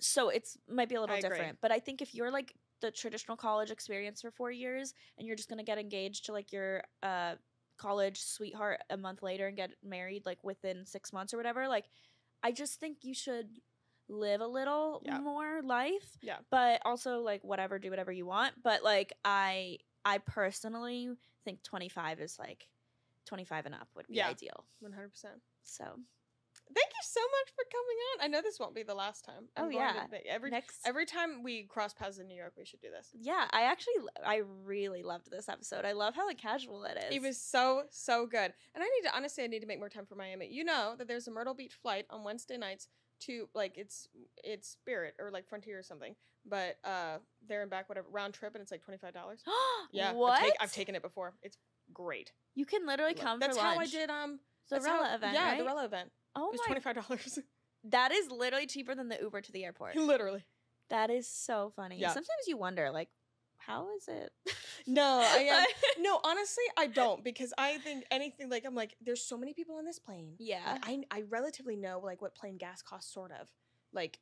so it's might be a little I agree. different but i think if you're like the traditional college experience for four years and you're just gonna get engaged to like your uh college sweetheart a month later and get married like within six months or whatever like i just think you should live a little Yeah. more life Yeah. but also like whatever do whatever you want but like i i personally think 25 is like 25 and up would be Yeah. ideal one hundred percent. so Thank you so much for coming on. I know this won't be the last time. Oh, yeah. every next every time we cross paths in New York, we should do this. Yeah, I actually I really loved this episode. I love how like casual it is. It was so so good, and I need to honestly, I need to make more time for Miami. You know that there's a Myrtle Beach flight on Wednesday nights to like it's it's Spirit or like Frontier or something, but uh there and back whatever round trip, and it's like twenty five dollars. Yeah, what? I've, take- I've taken it before. It's great. You can literally come That's how I did um the Rella event, Yeah, right? the Rella event. Oh it was twenty five dollars, That is literally cheaper than the Uber to the airport. literally. that is so funny. Yeah. Sometimes you wonder, like, how is it? No, I am. no, honestly, I don't because I think anything like I'm like, there's so many people on this plane. yeah. I I relatively know like what plane gas costs, sort of. Like,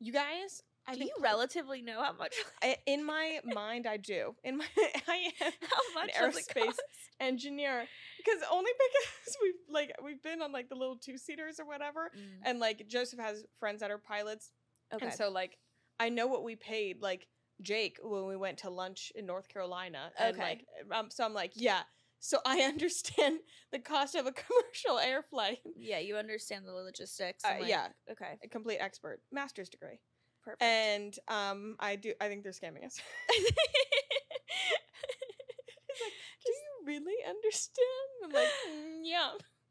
you guys, I Do think you relatively know how much I, in my mind, I do. In my, I am how much an aerospace engineer because only because we've like we've been on like the little two seaters or whatever, Mm, and like Joseph has friends that are pilots, okay. and so like I know what we paid like Jake when we went to lunch in North Carolina, and Okay. like um, so I'm like yeah. So I understand the cost of a commercial air flight. yeah, you understand the logistics. Uh, like- yeah. Okay. A complete expert, master's degree, Perfect. and um, I do. I think they're scamming us. like, do you really understand? I'm like, "Mm, yeah.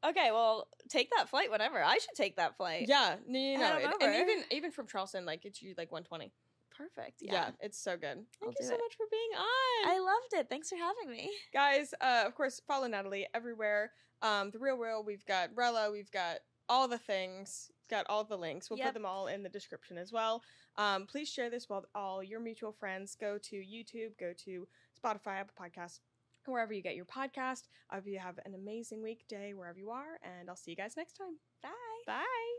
okay, well, take that flight whenever. I should take that flight. Yeah, no, no, no. And even even from Charleston, like it's you like 120. Perfect. Yeah, Yeah. it's so good. Thank I'll you so it. much for being on. I loved it. Thanks for having me. Guys, uh, of course, follow Natalie everywhere. Um, the real real. We've got Rella. We've got all the things. Got all the links. We'll Yep. put them all in the description as well. Um, please share this with all your mutual friends. Go to YouTube. Go to Spotify, Apple Podcasts, wherever you get your podcast. I hope you have an amazing week, day, wherever you are, and I'll see you guys next time. Bye. Bye.